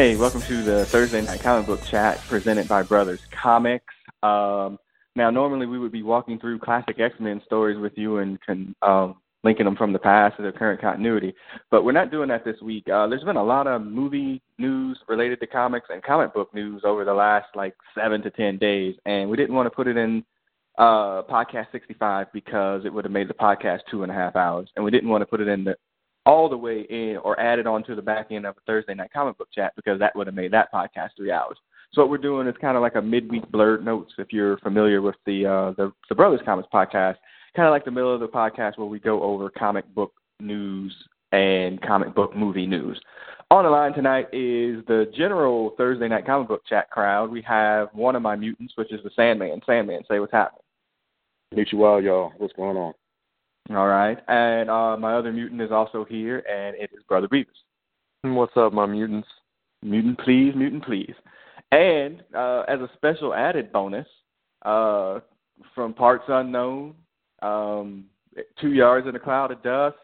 Hey, welcome to the Thursday Night Comic Book Chat presented by Brothers Comics. Um, now, normally we would be walking through classic X Men stories with you and um, linking them from the past to the current continuity, but we're not doing that this week. Uh, there's been a lot of movie news related to comics and comic book news over the last like seven to ten days, and we didn't want to put it in uh, podcast 65 because it would have made the podcast two and a half hours, and we didn't want to put it in the all the way in or added on to the back end of a Thursday night comic book chat because that would have made that podcast three hours. So what we're doing is kind of like a midweek blurred notes if you're familiar with the uh, the, the Brothers Comics podcast, kind of like the middle of the podcast where we go over comic book news and comic book movie news. On the line tonight is the general Thursday night comic book chat crowd. We have one of my mutants, which is the Sandman. Sandman, say what's happening. Meet you all, y'all. What's going on? All right. And uh, my other mutant is also here, and it is Brother Beavis. What's up, my mutants? Mutant, please, mutant, please. And uh, as a special added bonus, uh, from Parts Unknown, um, Two Yards in a Cloud of Dust,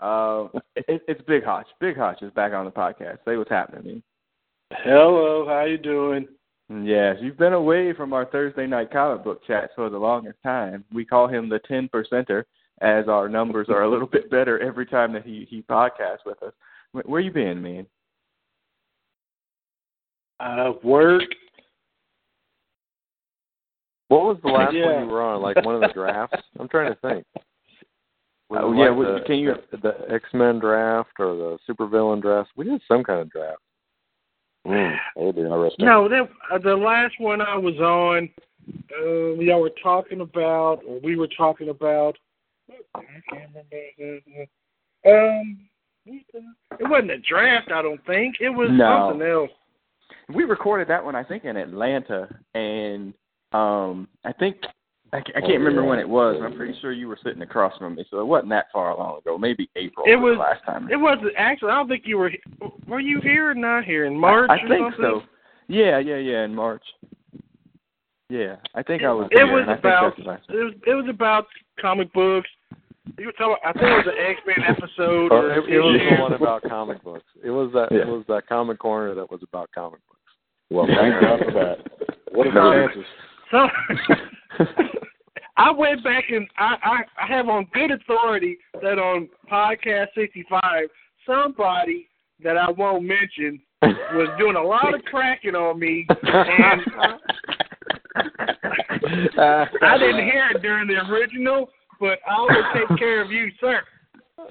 uh, it, it's Big Hutch. Big Hutch is back on the podcast. Say what's happening, man. Hello, how you doing? Yes, you've been away from our Thursday night comic book chats for the longest time. We call him the ten percenter as our numbers are a little bit better every time that he he podcasts with us. Where, where you been, man? Uh, work. What was the last Yeah. one you were on? Like one of the drafts? I'm trying to think. Was Oh, it yeah, like what- the, can you- the, the X Men draft or the supervillain draft? We did some kind of draft. Mm, that would be interesting. No, that uh, the last one I was on, um, y'all were talking about, or we were talking about. I can't remember. Um, it wasn't a draft. I don't think it was No. something else. We recorded that one, I think, in Atlanta, and um, I think I, I can't Oh, remember yeah. when it was. I'm pretty sure you were sitting across from me, so it wasn't that far long ago. Maybe April. It was was- last time. It wasn't actually. I don't think you were. Were you here or not here in March? I, I think something? so. Yeah, yeah, yeah. In March. Yeah, I think I was. It was and I think about it was it was about comic books. You were talking. I think it was an X Men episode. Or or it, it was the one about comic books. It was that Yeah. it was that comic corner that was about comic books. Well, thank God for that. What are the chances? So I went back and I, I I have on good authority that on podcast sixty five somebody that I won't mention was doing a lot of cracking on me and I didn't hear it during the original, but I will take care of you, sir.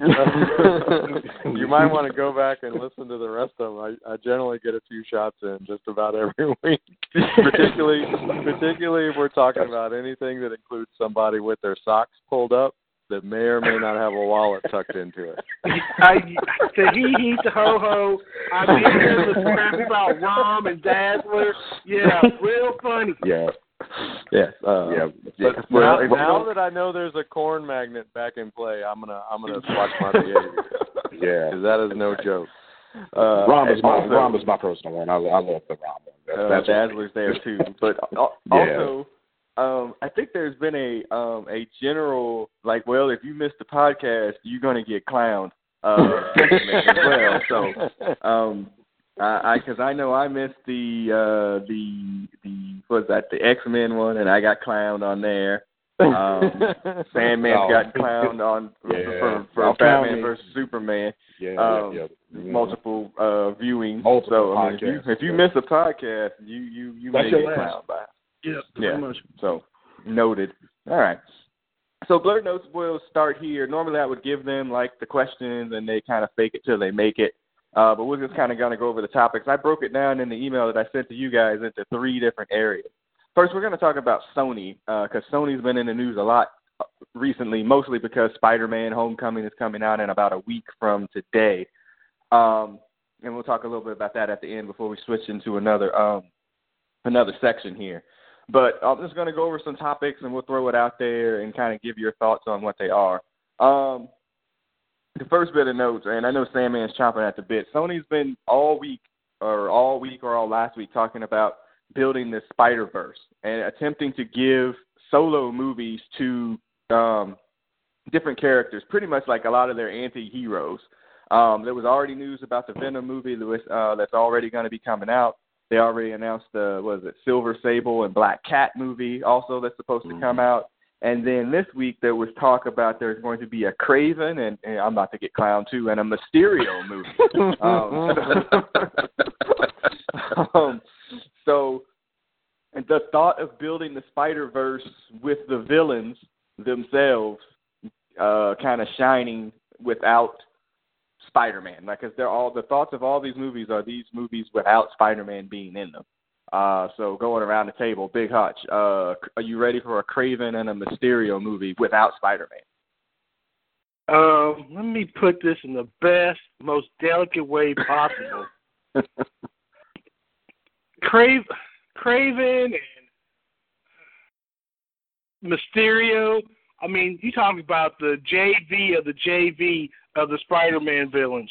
you might want to go back and listen to the rest of them. I, I generally get a few shots in just about every week, particularly particularly if we're talking about anything that includes somebody with their socks pulled up that may or may not have a wallet tucked into it. I the hee hee to ho ho. I mean there's a scrap about Rom and Dazzler. Yeah, real funny. Yeah, yes. Uh, yeah. But Well, now, if- now that I know there's a corn magnet back in play, I'm gonna I'm gonna watch my behavior Yeah. because that is no joke. Uh, Rom is my also- Rom is my personal one. I, I love the Rom one. That, Uh, that's Dazzler's there too, but al- Yeah. also, um, I think there's been a um a general like, well, if you miss the podcast, you're gonna get clowned uh as well. So, um, I because I, know I missed the uh the the what was that the X Men one, and I got clowned on there. Um, Sandman Oh. got clowned on Yeah. for for I'll Batman me. versus Superman yeah, um, yeah, yeah. multiple uh viewings. Multiple so I mean, if you podcasts, if you yeah. miss a podcast, you you you That's may your get last. clowned by. Yeah, Yeah. much. So noted. All right. So blurred notes will start here. Normally I would give them like the questions and they kind of fake it till they make it. Uh, but we're just kind of going to go over the topics. I broke it down in the email that I sent to you guys into three different areas. First, we're going to talk about Sony because Sony's been in the news a lot uh, recently, mostly because Spider-Man: Homecoming is coming out in about a week from today. Um, and we'll talk a little bit about that at the end before we switch into another um, another section here. But I'm just going to go over some topics and we'll throw it out there and kind of give your thoughts on what they are. Um, the first bit of notes, and I know Sandman's chomping at the bit. Sony's been all week, or all week, or all last week, talking about building this Spider Verse and attempting to give solo movies to um, different characters, pretty much like a lot of their anti heroes. Um, there was already news about the Venom movie that was, uh, that's already going to be coming out. They already announced the was it Silver Sable and Black Cat movie also that's supposed to come out. And then this week there was talk about there's going to be a Kraven and, and I'm not to get clown too and a Mysterio movie. um, um, so and the thought of building the Spider Verse with the villains themselves uh kind of shining without Spider-Man. Like, cause they're all the thoughts of all these movies are these movies without Spider-Man being in them. Uh, so going around the table, Big Hutch, uh, are you ready for a Kraven and a Mysterio movie without Spider-Man? Um, let me put this in the best, most delicate way possible. Crave, Kraven and Mysterio. I mean, you talking about the JV of the JV of the Spider-Man villains.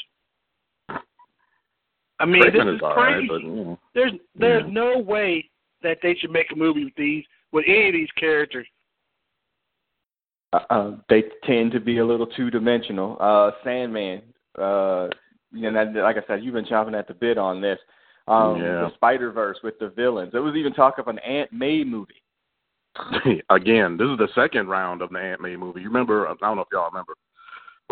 I mean, Kraven this is is crazy. right, but you know. There's there's Yeah. no way that they should make a movie with these with any of these characters. Uh, uh, they tend to be a little two-dimensional. Uh, Sandman, uh, you know, that- like I said, you've been chomping at the bit on this. Um, Yeah. The Spider-Verse with the villains. There was even talk of an Aunt May movie. Again, this is the second round of the Aunt May movie. You remember? I don't know if y'all remember.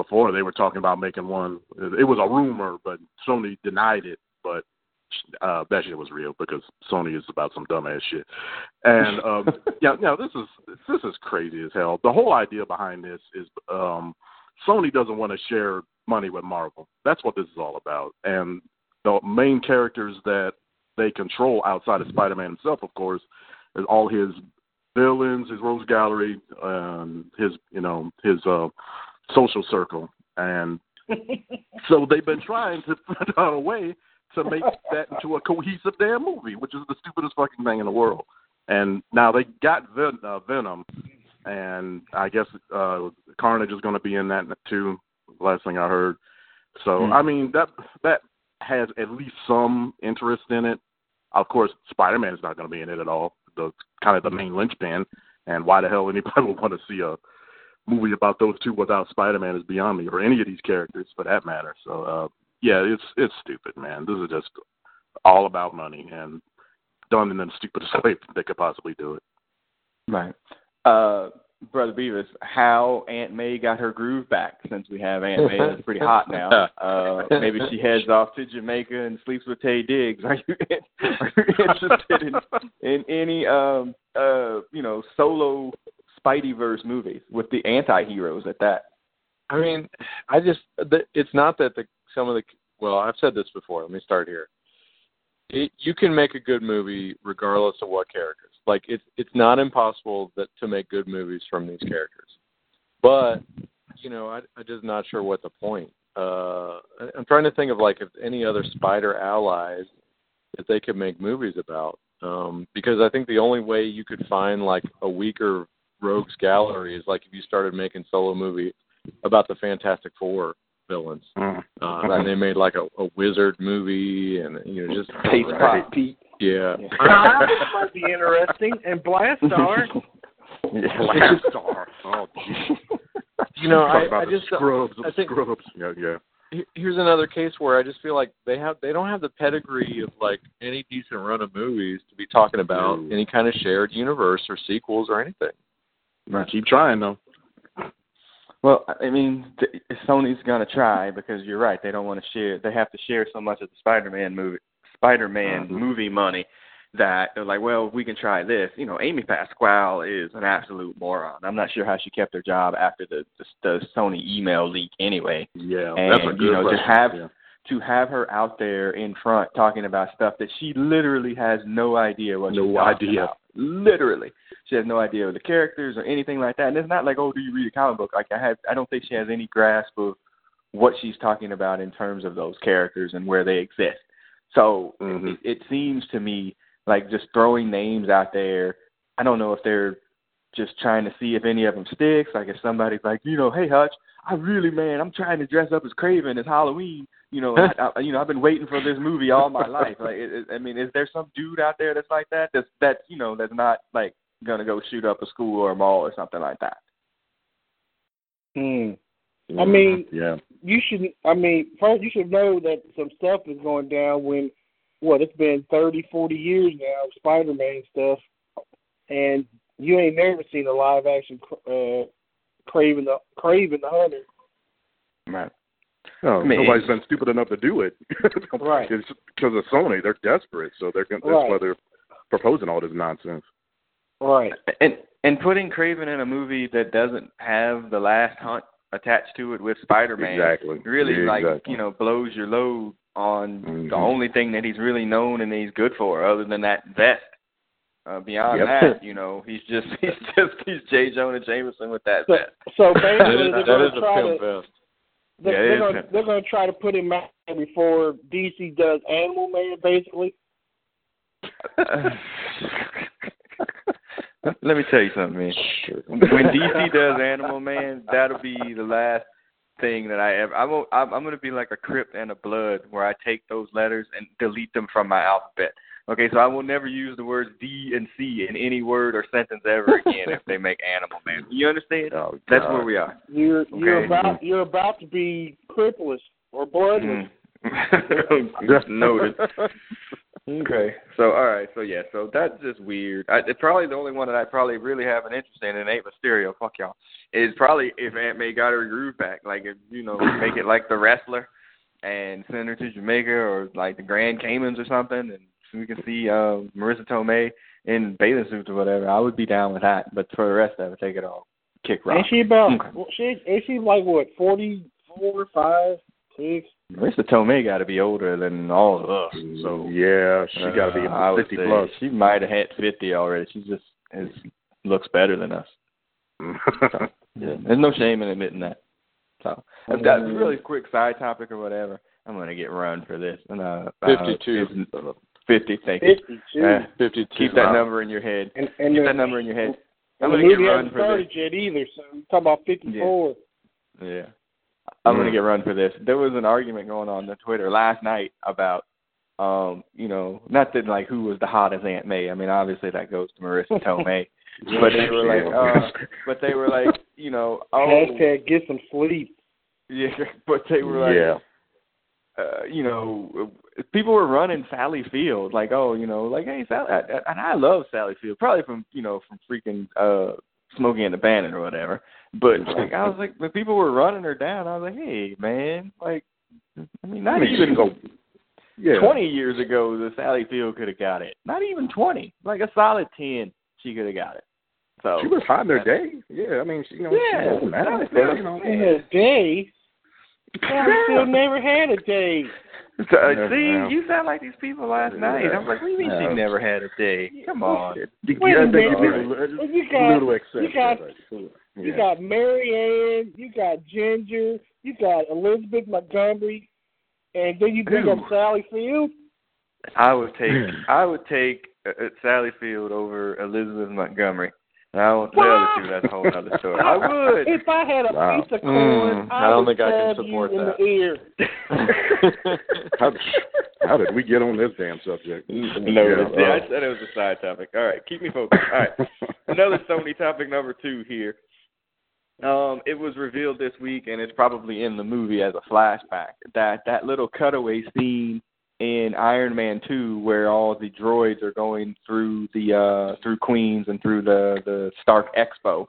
Before they were talking about making one. It was a rumor, but Sony denied it. But uh, that shit was real because Sony is about some dumbass shit. And um, yeah, no, this is this is crazy as hell. The whole idea behind this is um, Sony doesn't want to share money with Marvel. That's what this is all about. And the main characters that they control outside of Spider-Man himself, of course, is all his villains, his Rogues Gallery, um, his you know his uh, social circle, and so they've been trying to find out a way to make that into a cohesive damn movie, which is the stupidest fucking thing in the world. And now they got Ven- uh, Venom, and I guess uh, Carnage is going to be in that too. Last thing I heard. So Hmm. I mean that that has at least some interest in it. Of course, Spider Man is not going to be in it at all. The kind of the main linchpin, and why the hell anybody would want to see a movie about those two without Spider Man is beyond me, or any of these characters for that matter. So uh, yeah, it's it's stupid, man. This is just all about money and done in the stupidest way they could possibly do it. Right. Uh, Brother Beavis, how Aunt May got her groove back since we have Aunt May that's pretty hot now. Uh, maybe she heads off to Jamaica and sleeps with Taye Diggs. Are you, are you interested in, in any um uh you know solo Spideyverse movies with the anti-heroes at that? I mean, I just it's not that the some of the well, I've said this before. Let me start here. It, you can make a good movie regardless of what characters. Like it's it's not impossible that to make good movies from these characters. But you know, I I'm just not sure what the point. Uh, I'm trying to think of like if any other Spider allies that they could make movies about. Um, because I think the only way you could find like a weaker rogues gallery is like if you started making solo movie about the Fantastic Four villains. Mm. Uh, and they made like a, a wizard movie, and you know just Paste Pot Pete. yeah. Ah, this might be interesting. And Blastar. Last star. Oh, geez. You know, I, about I the just scrubs. I think scrubs. Yeah, yeah. here's another case where I just feel like they have they don't have the pedigree of like any decent run of movies to be talking about any kind of shared universe or sequels or anything. Keep trying though. Well, I mean, th- Sony's gonna try because you're right. They don't want to share. They have to share so much of the Spider-Man movie, Spider-Man Mhm. movie money that they're like, well, we can try this. You know, Amy Pascal is an absolute moron. I'm not sure how she kept her job after the the, the Sony email leak. Anyway, Yeah, And, that's a good you know, to have- yeah. to have her out there in front talking about stuff that she literally has no idea what No she's talking idea. about. Literally, she has no idea of the characters or anything like that. And it's not like, oh, do you read a comic book? Like I have, I don't think she has any grasp of what she's talking about in terms of those characters and where they exist. So Mhm. it, it seems to me like just throwing names out there. I don't know if they're just trying to see if any of them sticks. Like if somebody's like, you know, hey Hutch, I really, man, I'm trying to dress up as Kraven as Halloween. You know, I, I, you know, I've been waiting for this movie all my life. Like, it, it, I mean, is there some dude out there that's like that? That's that's you know, that's not like gonna go shoot up a school or a mall or something like that. Hmm. I mean, yeah, you should. I mean, first you should know that some stuff is going down when what it's been thirty, forty years now, Spider-Man stuff, and you ain't never seen a live action uh, Kraven the Kraven the Hunter. Right. No, I mean, nobody's it's- been stupid enough to do it. Right. It's because of Sony. They're desperate, so they're gonna, that's Right. why they're proposing all this nonsense. Right. And and putting Kraven in a movie that doesn't have the last hunt attached to it with Spider-Man Exactly. really like Exactly. you know blows your load on Mhm. the only thing that he's really known and he's good for, other than that vest. Uh, beyond Yep. that, you know, he's just he's just he's J. Jonah Jameson with that So, vest. so That basically, is, they're that going is to a try pimp to vest. They're, Yeah, they're going pimp. they're to try to put him out before DC does Animal Man, basically. Let me tell you something, man. When DC does Animal Man, that'll be the last thing that I ever. I'm I'm, I'm going to be like a Crip and a Blood, where I take those letters and delete them from my alphabet. Okay, so I will never use the words D and C in any word or sentence ever again if they make Animal Man. You understand? Oh, That's where we are. You're you're Okay. about you're about to be crippless or bloodless. Mm. Noted. Okay. So all right. So yeah. So that's just weird. I, it's probably the only one that I probably really have an interest in, and ain't Mysterio. Fuck y'all. Is probably if Aunt May got her groove back, like if you know make it like the wrestler, and send her to Jamaica or like the Grand Caymans or something, and we can see uh, Marisa Tomei in bathing suits or whatever. I would be down with that. But for the rest I would take it all. Kick rock. Ain't she about? Okay. well, she ain't she like what forty four, five, six? Marisa Tomei got to be older than all of us. So yeah, she got to be Uh, I would fifty say plus. She might have hit fifty already. She just is looks better than us. Yeah, there's no shame in admitting that. So if that's a really quick side topic or whatever. I'm gonna get run for this. And uh, uh, 52. It's- Fifty. Thank you. Fifty two. Uh, 52. keep that number in your head. and and Keep the, that number in your head. I'm gonna get movie run hasn't for this. started yet either. So we're talking about fifty four. Yeah. I'm gonna Mm. get run for this. There was an argument going on on Twitter last night about um, you know, not that like who was the hottest Aunt May. I mean, obviously that goes to Marisa Tomei. but they were like, uh, but they were like, you know, oh, Hashtag get some sleep. yeah. But they were like, yeah. uh, you know, people were running Sally Field, like, oh, you know, like, hey, Sally, I, I- and I love Sally Field, probably from, you know, from freaking uh, Smokey and the Bandit or whatever. But like, I was like, when people were running her down, I was like, hey, man, like, I mean, not I mean, even go. Yeah. twenty years ago, the Sally Field could have got it. Not even twenty, like a solid ten, she could have got it. So She was hot in her day. Yeah, I mean, she, you know, Yeah, she's old now, Sally but, you know, In a day. Sally Field never had a day. So, uh, Yeah, see, yeah. you sound like these people last night. I'm like, what do you mean Yeah. she never had a day? Come on. You, Wait you a gotta minute. a you got- little you got- right. You got Mary Ann, you got Ginger, you got Elizabeth Montgomery, and then you bring Ooh. up Sally Field. I would take I would take uh, uh, Sally Field over Elizabeth Montgomery. And I won't tell the two. That's a whole other story. I would. If I had a Wow. piece of corn, Mm, I, I don't would think I can stab support you in that. the ear. how, how did we get on this damn subject? no, Yeah, yeah, I said it was a side topic. All right, keep me focused. All right. another Sony topic number two here. Um, it was revealed this week, and it's probably in the movie as a flashback. That that little cutaway scene in Iron Man Two, where all the droids are going through the uh, through Queens and through the the Stark Expo,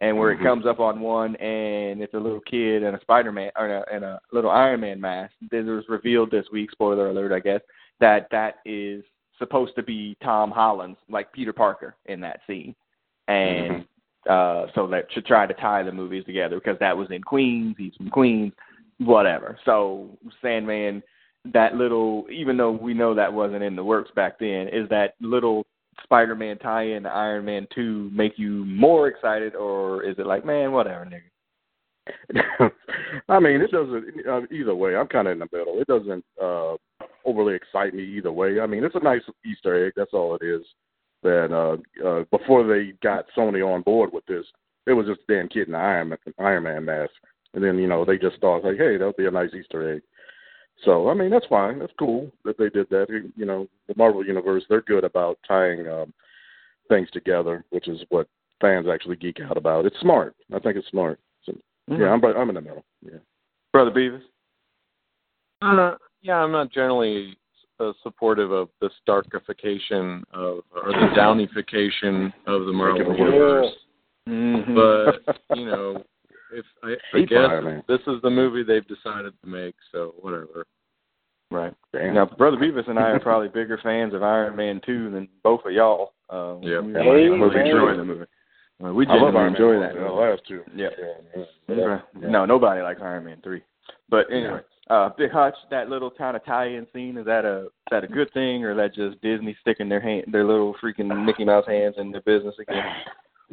and where Mhm. it comes up on one, and it's a little kid and a Spider Man or a, and a little Iron Man mask. This was revealed this week. Spoiler alert, I guess that that is supposed to be Tom Holland's, like Peter Parker in that scene, and uh, so that to try to tie the movies together because that was in Queens, he's from Queens, whatever. So Sandman, that little, even though we know that wasn't in the works back then, is that little Spider-Man tie-in to Iron Man two make you more excited, or is it like, man, whatever, nigga? I mean, it doesn't. Uh, either way, I'm kind of in the middle. It doesn't uh, overly excite me either way. I mean, it's a nice Easter egg. That's all it is. That uh, uh, before they got Sony on board with this, it was just damn kid in the Iron Man, Iron Man mask, and then you know they just thought like, hey, that'll be a nice Easter egg. So I mean, that's fine. That's cool that they did that. You know, the Marvel universe, they're good about tying um, things together, which is what fans actually geek out about. It's smart. I think it's smart. So Mhm. Yeah, I'm I'm in the middle. Yeah. Brother Beavis. Uh, yeah, I'm not generally uh, supportive of the Starkification of or the Downification of the Marvel Making a universe. Mm-hmm. But you know, if I, I guess Iron this is the movie they've decided to make, so whatever. right. Damn. Now, Brother Beavis and I are probably bigger fans of Iron Man 2 than both of y'all. Um, Yep. we, Hey, we enjoy the movie. Uh, we I love Iron enjoy Man. that. The last two. Yeah. Yeah. Okay. yeah. No, nobody likes Iron Man 3. But anyway, uh, Big Hutch, that little kind of tie-in scene is that a is that a good thing or is that just Disney sticking their hand, their little freaking Mickey Mouse hands in their business again?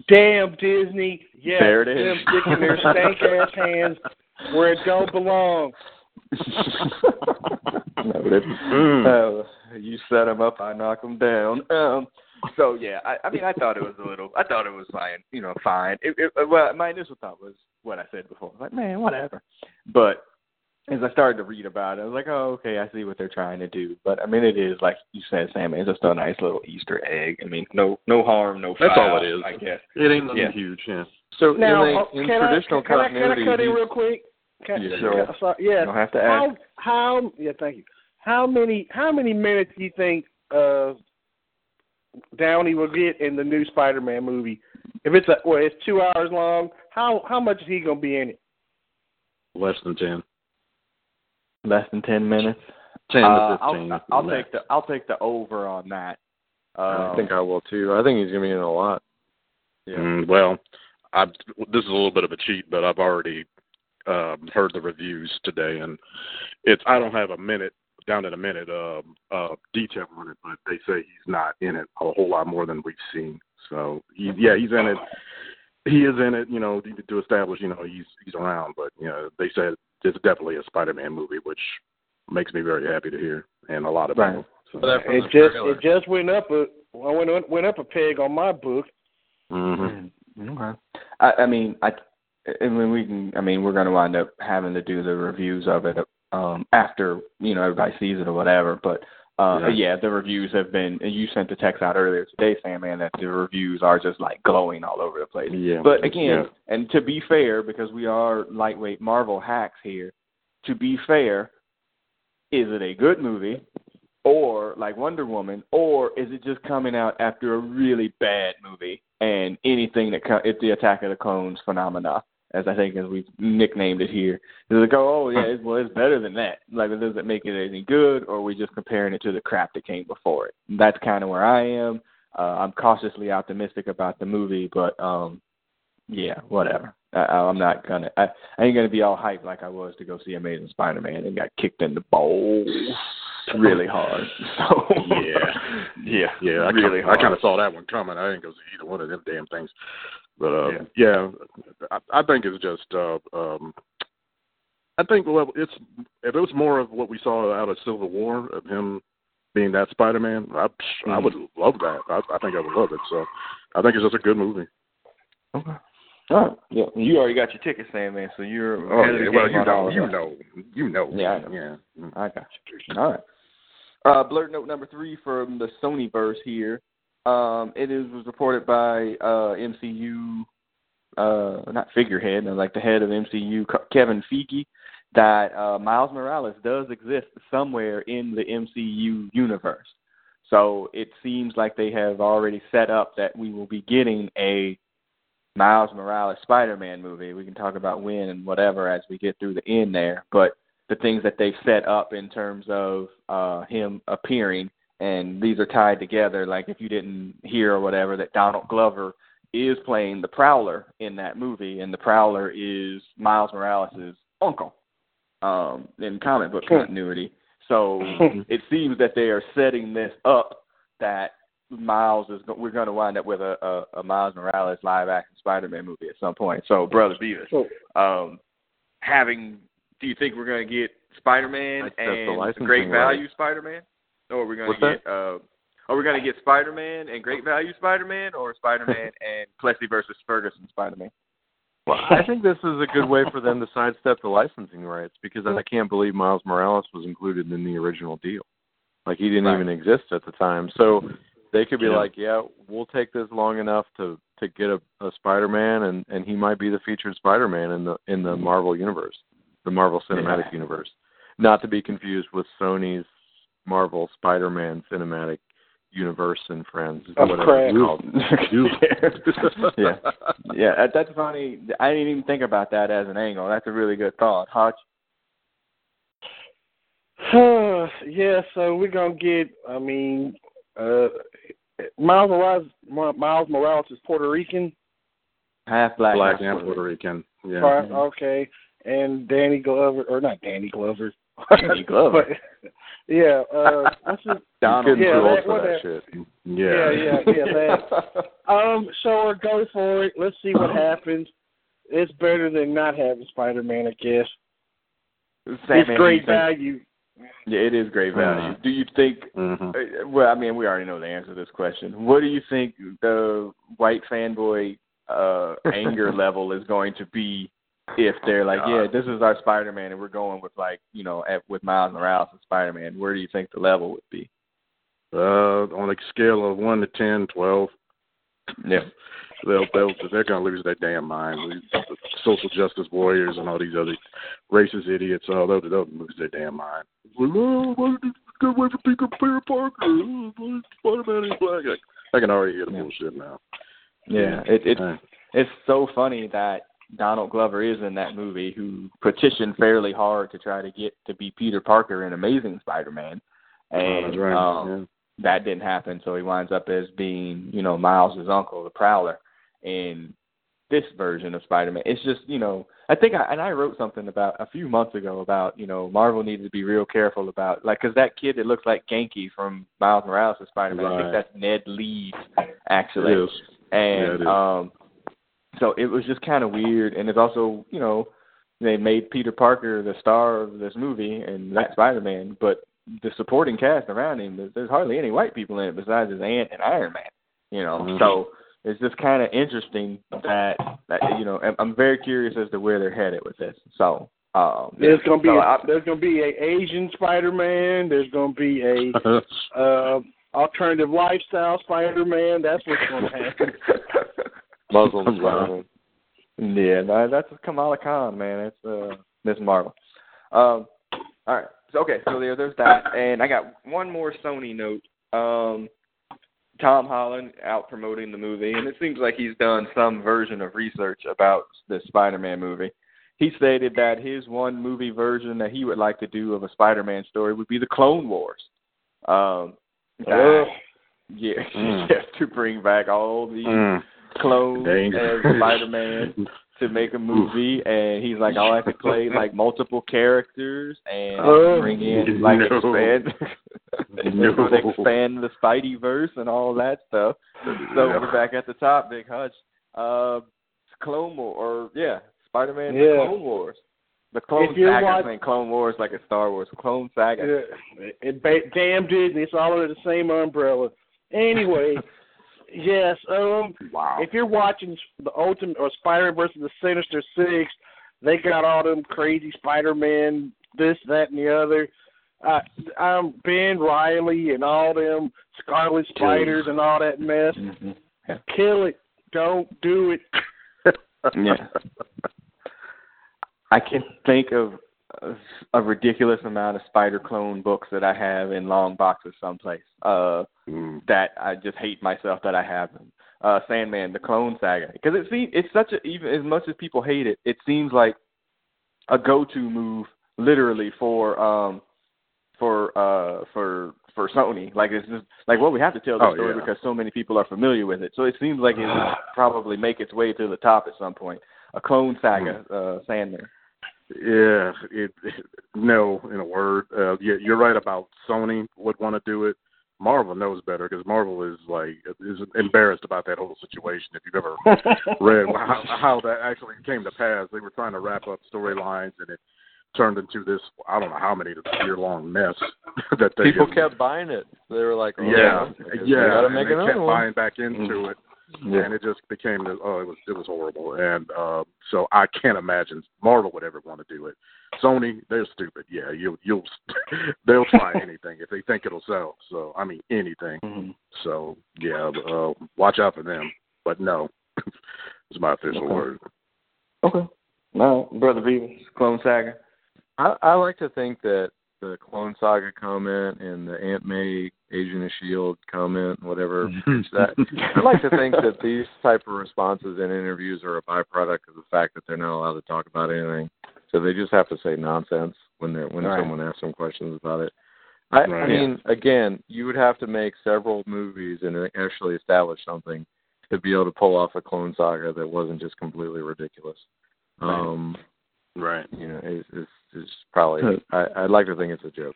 Damn Disney. Yeah, There it is. them sticking their stank ass hands where it don't belong. no, they, Mm. uh, you set them up, I knock them down. Um, so yeah, I, I mean, I thought it was a little, I thought it was fine, you know, fine. It, it, well, my initial thought was what I said before, like man, whatever. But as I started to read about it, I was like, oh, okay, I see what they're trying to do. But I mean, it is like you said, Sam. It's just a nice little Easter egg. I mean, no, no harm, no That's all it is. I guess. It ain't nothing Yeah. huge. Yeah. So Now, in, the, in can, traditional I, can, I, can I cut in real quick? Can, Yeah, sure. can- sorry, yeah. You don't have to How ask. how yeah, thank you. How many how many minutes do you think uh Downey will get in the new Spider Man movie? If it's a well, it's two hours long, how how much is he gonna be in it? Less than ten. Less than ten minutes. Ten Uh, to fifteen. I'll, I'll take the I'll take the over on that. I Um, think I will too. I think he's gonna be in a lot. yeah. Mm, well, I this is a little bit of a cheat, but I've already um, heard the reviews today, and it's I don't have a minute down to a minute um, uh, detail on it, but they say he's not in it a whole lot more than we've seen. So he, yeah, he's in it. He is in it, you know, to, to establish, you know, he's he's around. But you know, they said it's definitely a Spider-Man movie, which makes me very happy to hear, and a lot of Right. people. So, It just trailer. it just went up a went went up a peg on my book. mhm. Okay. I, I mean, I, I mean, we can. I mean, we're going to wind up having to do the reviews of it um, after you know everybody sees it or whatever. But uh, Yeah. yeah, the reviews have been. And you sent the text out earlier today, Sam, man, that the reviews are just like glowing all over the place. Yeah. But again, Yeah. and to be fair, because we are lightweight Marvel hacks here, to be fair, is it a good movie? Or like Wonder Woman, or is it just coming out after a really bad movie and anything that co- it's the Attack of the Clones phenomena, as I think as we've nicknamed it here. Does it go, oh yeah, it's, well it's better than that? Like it does it make it any good, or we're we just comparing it to the crap that came before it? That's kind of where I am. Uh, I'm cautiously optimistic about the movie, but um, yeah, whatever. I, I'm not gonna. I, I ain't gonna be all hyped like I was to go see Amazing Spider-Man and got kicked in the balls really hard. So Yeah. yeah, Yeah, I really kinda, hard. I kind of saw that one coming. I didn't go see either one of them damn things. But uh, yeah, I, I think it's just. Uh, um, I think well, it's if it was more of what we saw out of Civil War of him being that Spider Man, I I would love that. I, I think I would love it. So I think it's just a good movie. Okay. All right. Yeah. You already got your ticket, Sam, man. So you're Oh ahead of the yeah, well game you know, you know, you know. Yeah, I know. yeah. Mm. I got you. All right. Uh, blurt note number three from the Sony verse here. Um, it is was reported by uh, MCU, uh, not figurehead, no, like the head of MCU, Kevin Feige, that uh, Miles Morales does exist somewhere in the MCU universe. So it seems like they have already set up that we will be getting a Miles Morales Spider-Man movie. We can talk about when and whatever as we get through the end there, but the things that they've set up in terms of uh him appearing and these are tied together like if you didn't hear or whatever that Donald Glover is playing the Prowler in that movie and the Prowler is Miles Morales' uncle um in comic book continuity. So it seems that they are setting this up that Miles is go- we're going to wind up with a, a, a Miles Morales live action Spider-Man movie at some point. So brother Beavis, um having do you think we're going to get Spider-Man That's- that's the and licensing Great right. Value Spider-Man, or are we going What's to get uh, are we to get Spider-Man and Great Value Spider-Man, or Spider-Man and Plessy versus Ferguson Spider-Man? Well, I think this is a good way for them to sidestep the licensing rights because I can't believe Miles Morales was included in the original deal. Like he didn't Right. even exist at the time. So they could be Yeah. like, "Yeah, we'll take this long enough to to get a, a Spider-Man, and and he might be the featured Spider-Man in the in the Marvel universe, the Marvel Cinematic Yeah. Universe, not to be confused with Sony's Marvel Spider-Man Cinematic Universe and Friends, Of whatever crap. it's called. yeah, yeah, that's funny. I didn't even think about that as an angle. That's a really good thought, Hutch. yeah, so we're gonna get. I mean, uh, Miles Morales. Miles Morales is Puerto Rican. Half black, Black half and Puerto Rican. Yeah. Right, okay, and Danny Glover, or not Danny Glover. Danny Glover. but, yeah, uh, what's his, Donald. Getting Yeah, too old that- for that whatever. shit. yeah, Yeah. yeah, yeah. That. Um, so we'll go for it. Let's see what happens. It's better than not having Spider Man, I guess. Sandman, it's great think- value. Yeah, it is great value. Mhm. Do you think? hmm uh, Well, I mean, we already know the answer to this question. What do you think the white fanboy uh anger level is going to be if they're like, yeah, this is our Spider-Man, and we're going with like, you know, at, with Miles Morales and Spider-Man? Where do you think the level would be? Uh, on a scale of one to ten, twelve, Yeah. they'll they'll they're gonna lose their damn mind. The social justice warriors and all these other racist idiots, oh, they'll they'll lose their damn mind. Well, oh, why did you get away from Peter Peter Parker? Oh, Spider-Man is black. I, I can already hear the Yeah. bullshit now. Yeah, it, it Hey. it's so funny that Donald Glover is in that movie, who petitioned fairly hard to try to get to be Peter Parker in Amazing Spider-Man, and That's right. um, that didn't happen. So he winds up as being, you know, Miles's uncle, the Prowler, in this version of Spider-Man. It's just, you know, I think I and I wrote something about a few months ago about, you know, Marvel needed to be real careful about like because that kid that looks like Ganke from Miles Morales' Spider-Man, I think that's Ned Leeds actually and Yeah, um so it was just kind of weird and it's also you know they made peter parker the star of this movie and that spider-man but the supporting cast around him there's, there's hardly any white people in it besides his aunt and iron man you know Mhm. so it's just kind of interesting that, that you know I'm, I'm very curious as to where they're headed with this so um There's gonna be so a, I- there's gonna be a Asian Spider Man. There's gonna be a uh, alternative lifestyle Spider Man. That's what's gonna happen. Muslim Wow. Yeah, no, that's Kamala Khan, man. It's uh Miss Marvel. Um all right. So okay, so there there's that. And I got one more Sony note. Um Tom Holland out promoting the movie and it seems like he's done some version of research about the Spider Man movie. He stated that his one movie version that he would like to do of a Spider Man story would be the Clone Wars. Um that, yeah, Mm. yeah, to bring back all these Mm. Clones Danger. as Spider Man to make a movie, and he's like, "I'll have to play like multiple characters and Oh. bring in like No. expand, No. expand the Spidey verse and all that stuff." So Yeah. we're back at the top, Big Hutch. Uh, Clone War, or yeah, Spider Man, Yeah. Clone Wars. The Clone Saga, watch- Clone Wars like a Star Wars Clone Saga. Yeah, it, ba- damn Disney, it's all under the same umbrella. Anyway, yes. Um, Wow. if you're watching the Ultimate or Spider versus the Sinister Six, they got all them crazy Spider-Man, this, that, and the other. Uh, um, Ben Reilly and all them Scarlet Spiders and all that mess. Mm-hmm. Kill it. Don't do it. Yeah. I can think of a, a ridiculous amount of spider clone books that I have in long boxes someplace. Uh, Mm. that I just hate myself that I have them. Uh, Sandman, the Clone Saga, because it seems it's such a even as much as people hate it, it seems like a go-to move, literally for um for uh for for Sony. Like it's just like well, we have to tell the Oh, story yeah. because so many people are familiar with it. So it seems like it would probably make its way to the top at some point. A Clone Saga, uh, Sandman. Yeah, it, it no, in a word. Uh, yeah, you're right about Sony would want to do it. Marvel knows better because Marvel is like is embarrassed about that whole situation. If you've ever read how, how that actually came to pass, they were trying to wrap up storylines and it turned into this I don't know how many year long mess that they People kept buying it. They were like, oh, yeah I guess we yeah gotta and they another kept one. buying back into it and it just became the, oh it was it was horrible and uh, so I can't imagine Marvel would ever want to do it. Sony they're stupid yeah you'll you'll they'll try anything if they think it'll sell so I mean anything Mm-hmm. so yeah uh, watch out for them but no It's my official Okay. word. Okay. No, brother Beavis, Clone Saga. I, I like to think that the Clone Saga comment and the Aunt May Agent of Shield comment, whatever that I like to think that these type of responses in interviews are a byproduct of the fact that they're not allowed to talk about anything. So they just have to say nonsense when they're when Right. someone asks them questions about it. I, I Right. mean, again, you would have to make several movies and actually establish something to be able to pull off a Clone Saga that wasn't just completely ridiculous. Right. Um, right. you know, it's, it's, it's probably. I, I'd like to think it's a joke.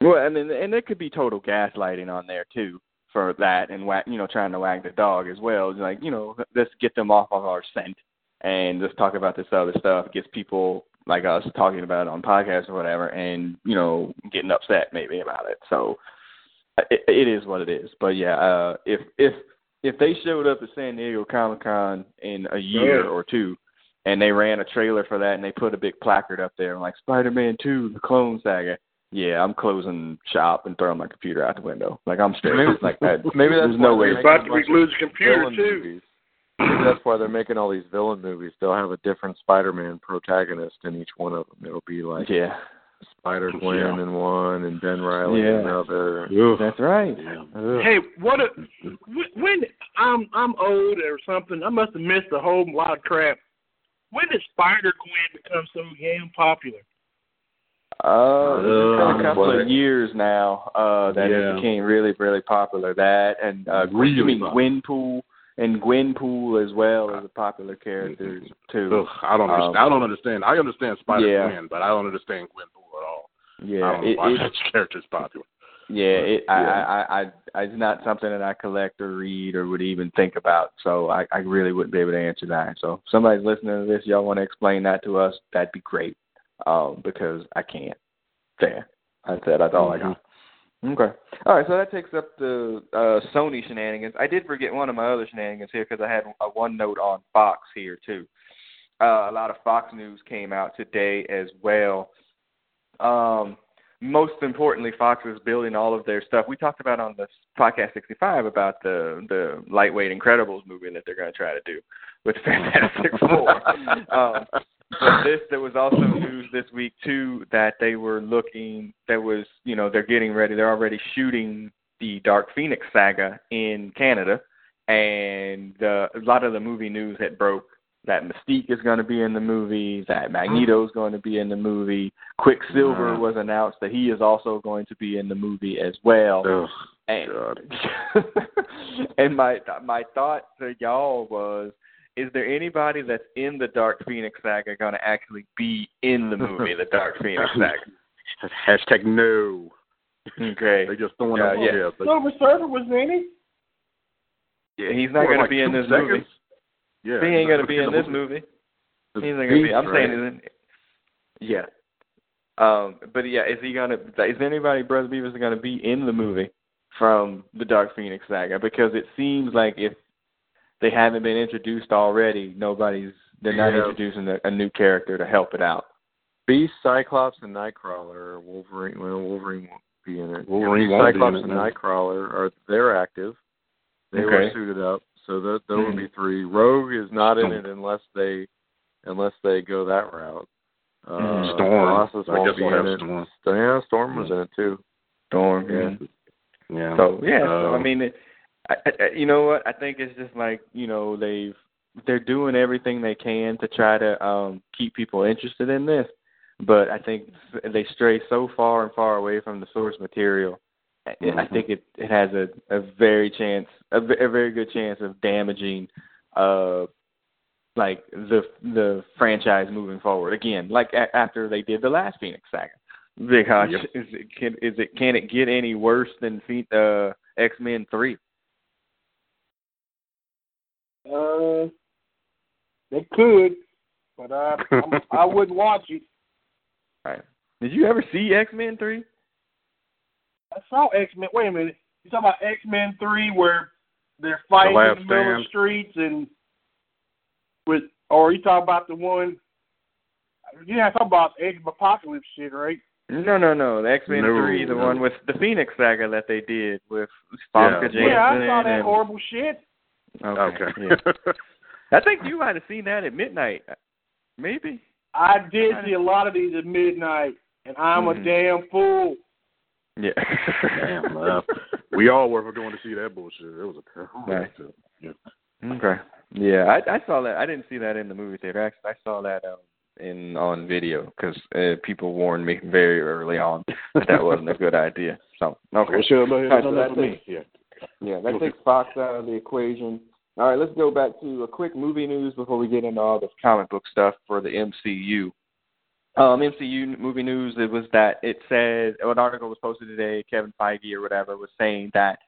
Well, I mean, and there could be total gaslighting on there too for that, and whack, you know, trying to wag the dog as well. It's like, you know, let's get them off of our scent and let's talk about this other stuff. It gets people like us talking about it on podcasts or whatever, and you know, getting upset maybe about it. So it, it is what it is. But yeah, uh, if if if they showed up at San Diego Comic Con in a year Yeah. or two, and they ran a trailer for that, and they put a big placard up there like Spider-Man Two: The Clone Saga. Yeah, I'm closing shop and throwing my computer out the window. Like I'm straight. Maybe- like that. maybe that's There's no way. they're About to making lose of computer too. Movies. Maybe that's why they're making all these villain movies. They'll have a different Spider-Man protagonist in each one of them. It'll be like Yeah, Spider Gwen Yeah. in one and Ben Reilly Yeah. in another. Ugh. that's right. Yeah. Hey, what a wh- when I'm I'm old or something. I must have missed a whole lot of crap. When did Spider Gwen become so damn popular? Uh, it's been a couple Uh, of years now uh, that Yeah. it became really, really popular. That and uh, Really I mean popular. Gwenpool and Gwenpool as well as a popular character too. Ugh, I don't Um. I don't understand. I understand Spider yeah. Gwen, but I don't understand Gwenpool at all. Yeah, I Yeah, don't know it, why it, that character's popular. Yeah, it, I, Yeah. I, I, I, it's not something that I collect or read or would even think about. So I, I really wouldn't be able to answer that. So if somebody's listening to this, y'all want to explain that to us? That'd be great. Um, because I can't. There, I said that's all I got. Okay. All right. So that takes up the uh, Sony shenanigans. I did forget one of my other shenanigans here because I had a one note on Fox here too. Uh, a lot of Fox news came out today as well. Um, most importantly, Fox is building all of their stuff. We talked about on the podcast 65 about the the lightweight Incredibles movie that they're going to try to do with Fantastic Four. um, but this there was also news this week too that they were looking that was you know they're getting ready they're already shooting the Dark Phoenix saga in Canada and uh, a lot of the movie news had broke that Mystique is going to be in the movie that mm-hmm. Magneto is going to be in the movie Quicksilver Wow. was announced that he is also going to be in the movie as well Ugh, and, God. and my my thought to y'all was, is there anybody that's in the Dark Phoenix saga going to actually be in the movie, the Dark Phoenix saga? Hashtag no. Okay. They just throwing Yeah, up. yeah. Yeah, but Silver Surfer was in it. Yeah, he's not what, going to be in this seconds? movie. Yeah, he ain't he's going to be in this movie. The He's not going to be. Beast, I'm saying, right? isn't yeah. Um, but yeah, is he gonna? Is anybody, Brother Beavis, going to be in the movie from the Dark Phoenix saga? Because it seems like if they haven't been introduced already, nobody's. They're not Yeah. introducing a, a new character to help it out. Beast, Cyclops, and Nightcrawler. Wolverine. Well, Wolverine won't be in it. Wolverine won't in Cyclops it, and. Nightcrawler are they're active. They were suited up, so that there would be three. Rogue is not in it unless they unless they go that route. Uh, Mhm. Storm. Colossus I guess be in have it. Storm. Yeah, Storm was in it too. Storm. Yeah. Yeah. So yeah, so, I Um, mean, it, I, I, you know what? I think it's just like you know they've they're doing everything they can to try to um keep people interested in this, but I think they stray so far and far away from the source material. I- I think it it has a a very chance a, a very good chance of damaging uh like the the franchise moving forward again like a, after they did the last Phoenix saga because Yep. is it can is it can it get any worse than Phe- uh X Men three? Uh, they could, but I I'm, I wouldn't watch it. Right. Did you ever see X Men three? I saw X Men. Wait a minute. You talking about X Men Three, where they're fighting in the middle of streets, and with, or you talking about the one? You not talking about Age of Apocalypse shit, right? No, no, no. The X Men No, three, the no. one with the Phoenix saga that they did with Famke Yeah. Janssen. yeah, I saw that and, horrible shit. Okay. Okay. Yeah. I think you might have seen that at midnight, maybe. I did see a lot of these at midnight, and I'm Mhm. a damn fool. Yeah. Damn, uh, we all were going to see that bullshit. It was a Right. yeah. Okay. Yeah, I, I saw that. I didn't see that in the movie theater. Actually, I saw that um, in on video because uh, people warned me very early on that that wasn't a good idea. So okay. Well, sure, but All right, so enough that's for me. Yeah. Yeah, that takes Fox out of the equation. All right, let's go back to a quick movie news before we get into all this comic book stuff for the MCU. Um, MCU movie news. It was that it said an article was posted today. Kevin Feige or whatever was saying that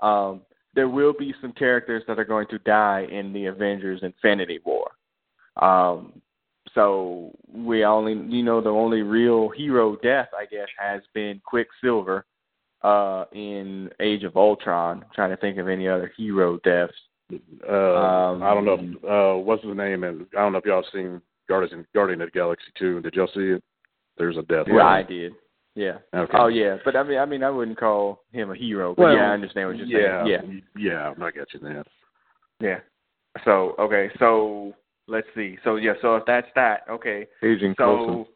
um, there will be some characters that are going to die in the Avengers Infinity War. Um, so we only, you know, the only real hero death, I guess, has been Quicksilver uh, in Age of Ultron. I'm trying to think of any other hero deaths. Uh, Um, I don't know. If, uh, what's his name? And I don't know if y'all seen Guardians Guardian of the Galaxy two. Did y'all see it? There's a death. Yeah, I did. Yeah. Okay. Oh yeah, but I mean, I mean, I wouldn't call him a hero. But Well, yeah, I understand what you're yeah, saying. yeah, I get you there. Yeah. Yeah. So okay, so let's see. So yeah, so if that's that, okay. Agent So Coulson.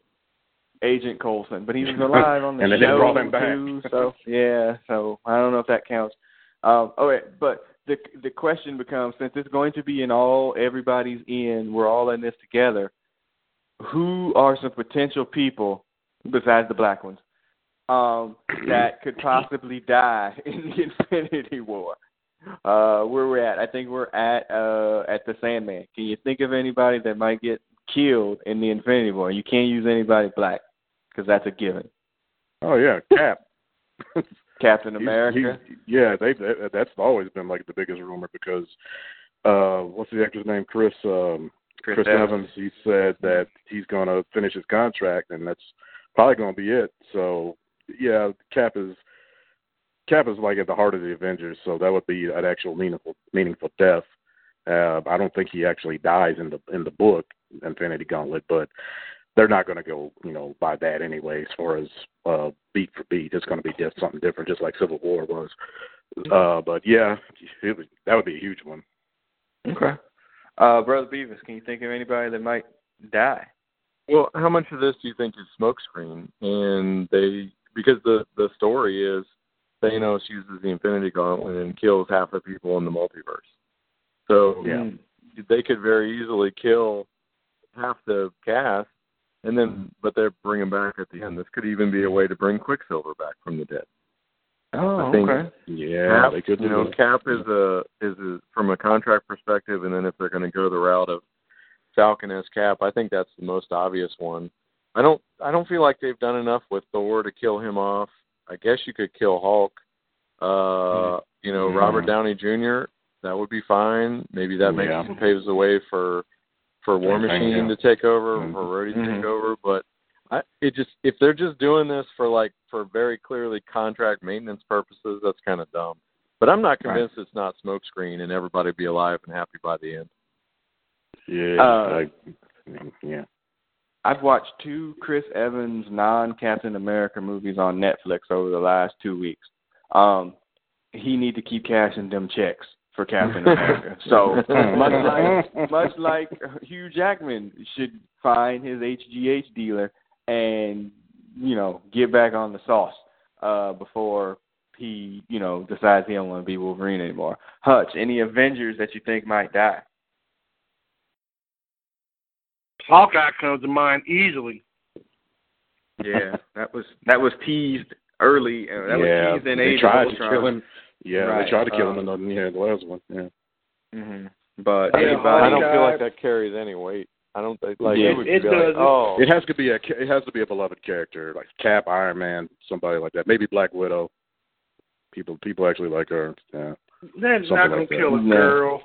Agent Coulson, but he was alive on the And then they show brought him back. too. So yeah, so I don't know if that counts. Um, okay, but the the question becomes since it's going to be in all everybody's in, we're all in this together. Who are some potential people besides the black ones um, that could possibly die in the Infinity War? Uh, where we're at, I think we're at uh, at the Sandman. Can you think of anybody that might get killed in the Infinity War? You can't use anybody black because that's a given. Oh yeah, Cap. Captain America. he's- yeah, they that, that's always been like the biggest rumor because uh what's the actor's name? Chris um Chris, Chris Evans. He said that he's gonna finish his contract and that's probably gonna be it. So yeah, Cap is Cap is like at the heart of the Avengers, so that would be an actual meaningful meaningful death. Uh, I don't think he actually dies in the in the book Infinity Gauntlet, but they're not going to go, you know, by that anyway. As far as uh, beat for beat, it's going to be diff- something different, just like Civil War was. Uh, but yeah, it was, that would be a huge one. Okay. Uh, Brother Beavis, can you think of anybody that might die? Well, how much of this do you think is smokescreen? And they because the the story is Thanos uses the Infinity Gauntlet and kills half the people in the multiverse. So Yeah. they could very easily kill half the cast, and then but they're bringing back at the end. This could even be a way to bring Quicksilver back from the dead. Oh, think- okay. Yeah, Cap, they could do you know. Cap is a is a, from a contract perspective, and then if they're going to go the route of Falcon as Cap, I think that's the most obvious one. I don't I don't feel like they've done enough with Thor to kill him off. I guess you could kill Hulk. Uh, you know, Mhm. Robert Downey Jr. That would be fine. Maybe that makes Yeah. paves the way for for War Machine yeah. to take over, Mhm. for Rhodey to Mhm. take over. But I, it just if they're just doing this for like for very clearly contract maintenance purposes, that's kind of dumb. But I'm not Right. convinced it's not smokescreen and everybody be alive and happy by the end. Yeah, Uh, I, yeah. I've watched two Chris Evans non Captain America movies on Netflix over the last two weeks. Um, he need to keep cashing them checks for Captain America. So much like much like Hugh Jackman should find his HGH dealer and you know get back on the sauce uh, before he you know decides he don't want to be Wolverine anymore. Hutch, any Avengers that you think might die? Hawkeye comes to mind easily. Yeah, that was that was teased early. Uh, that yeah, was teased in they Age of tried to kill him. Yeah, Right, they tried to kill um, him in the yeah the last one. Yeah. hmm But Yeah, anybody, I don't feel like that carries any weight. I don't think like Yeah. it would It be like, oh, It has to be a it has to be a beloved character like Cap, Iron Man, somebody like that. Maybe Black Widow. People people actually like her. Yeah. That's Something not gonna like that. kill a girl.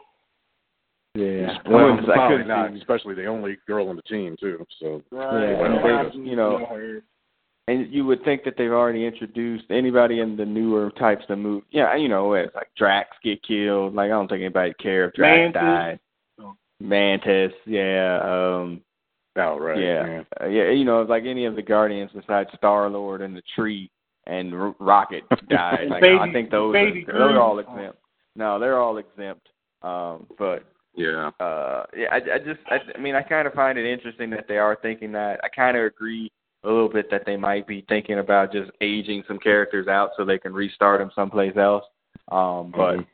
yeah, I Well, wouldn't- I probably couldn't see- especially the only girl on the team too. So Yeah, and they- you know, and you would think that they've already introduced anybody in the newer types of move. Yeah, you know, it's like Drax get killed. Like I don't think anybody care if Drax Mantis. died. Mantis, yeah, um, oh right. yeah, Uh, yeah. You know, it's like any of the Guardians besides Star Lord and the Tree and R- Rocket died. Like I think those are, those are all Groot. exempt. No, they're all exempt. Um, but Yeah. Uh, yeah, I, I just, I, I mean, I kind of find it interesting that they are thinking that. I kind of agree a little bit that they might be thinking about just aging some characters out so they can restart them someplace else. Um, but Mhm.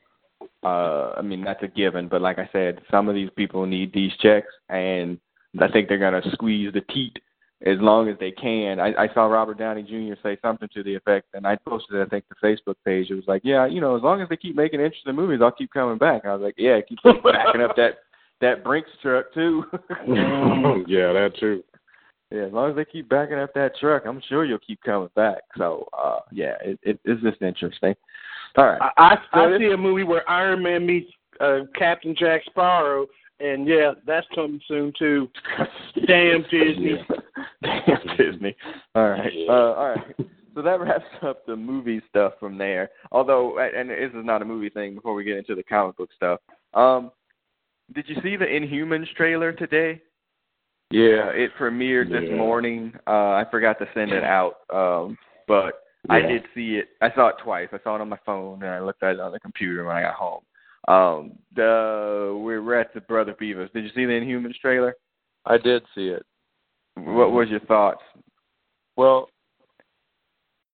Uh, I mean, that's a given. But like I said, some of these people need these checks, and I think they're gonna squeeze the teat as long as they can. I, I saw Robert Downey Jr. say something to the effect, and I posted, it, I think, the Facebook page. It was like, yeah, you know, as long as they keep making interesting movies, I'll keep coming back. I was like, yeah, keep backing up that that Brinks truck too. yeah, that too. Yeah, as long as they keep backing up that truck, I'm sure you'll keep coming back. So, uh, yeah, it, it, it's just interesting. All right. I, I, I see a movie where Iron Man meets uh, Captain Jack Sparrow, and yeah, that's coming soon too. Damn Disney. Damn Disney. All right. Uh, all right. So that wraps up the movie stuff from there. Although, and this is not a movie thing. Before we get into the comic book stuff, um, did you see the Inhumans trailer today? Yeah. Uh, it premiered this Yeah. morning. Uh, I forgot to send it out, um, but I did see it. I saw it twice. I saw it on my phone, and I looked at it on the computer when I got home. Um, the we're, we're at the Brother Beavis. Did you see the Inhumans trailer? I did see it. What was your thoughts? Well,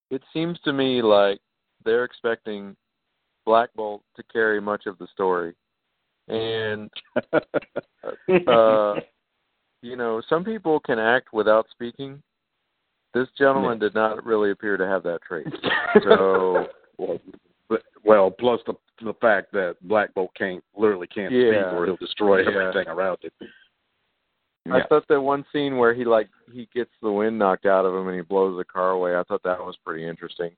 it seems to me like they're expecting Black Bolt to carry much of the story. And uh you know, some people can act without speaking. This gentleman did not really appear to have that trait. So Well, but, well, plus the the fact that Black Bolt can't literally can't Yeah. speak or he'll destroy Yeah. everything around it. I thought that one scene where he like he gets the wind knocked out of him and he blows the car away. I thought that was pretty interesting,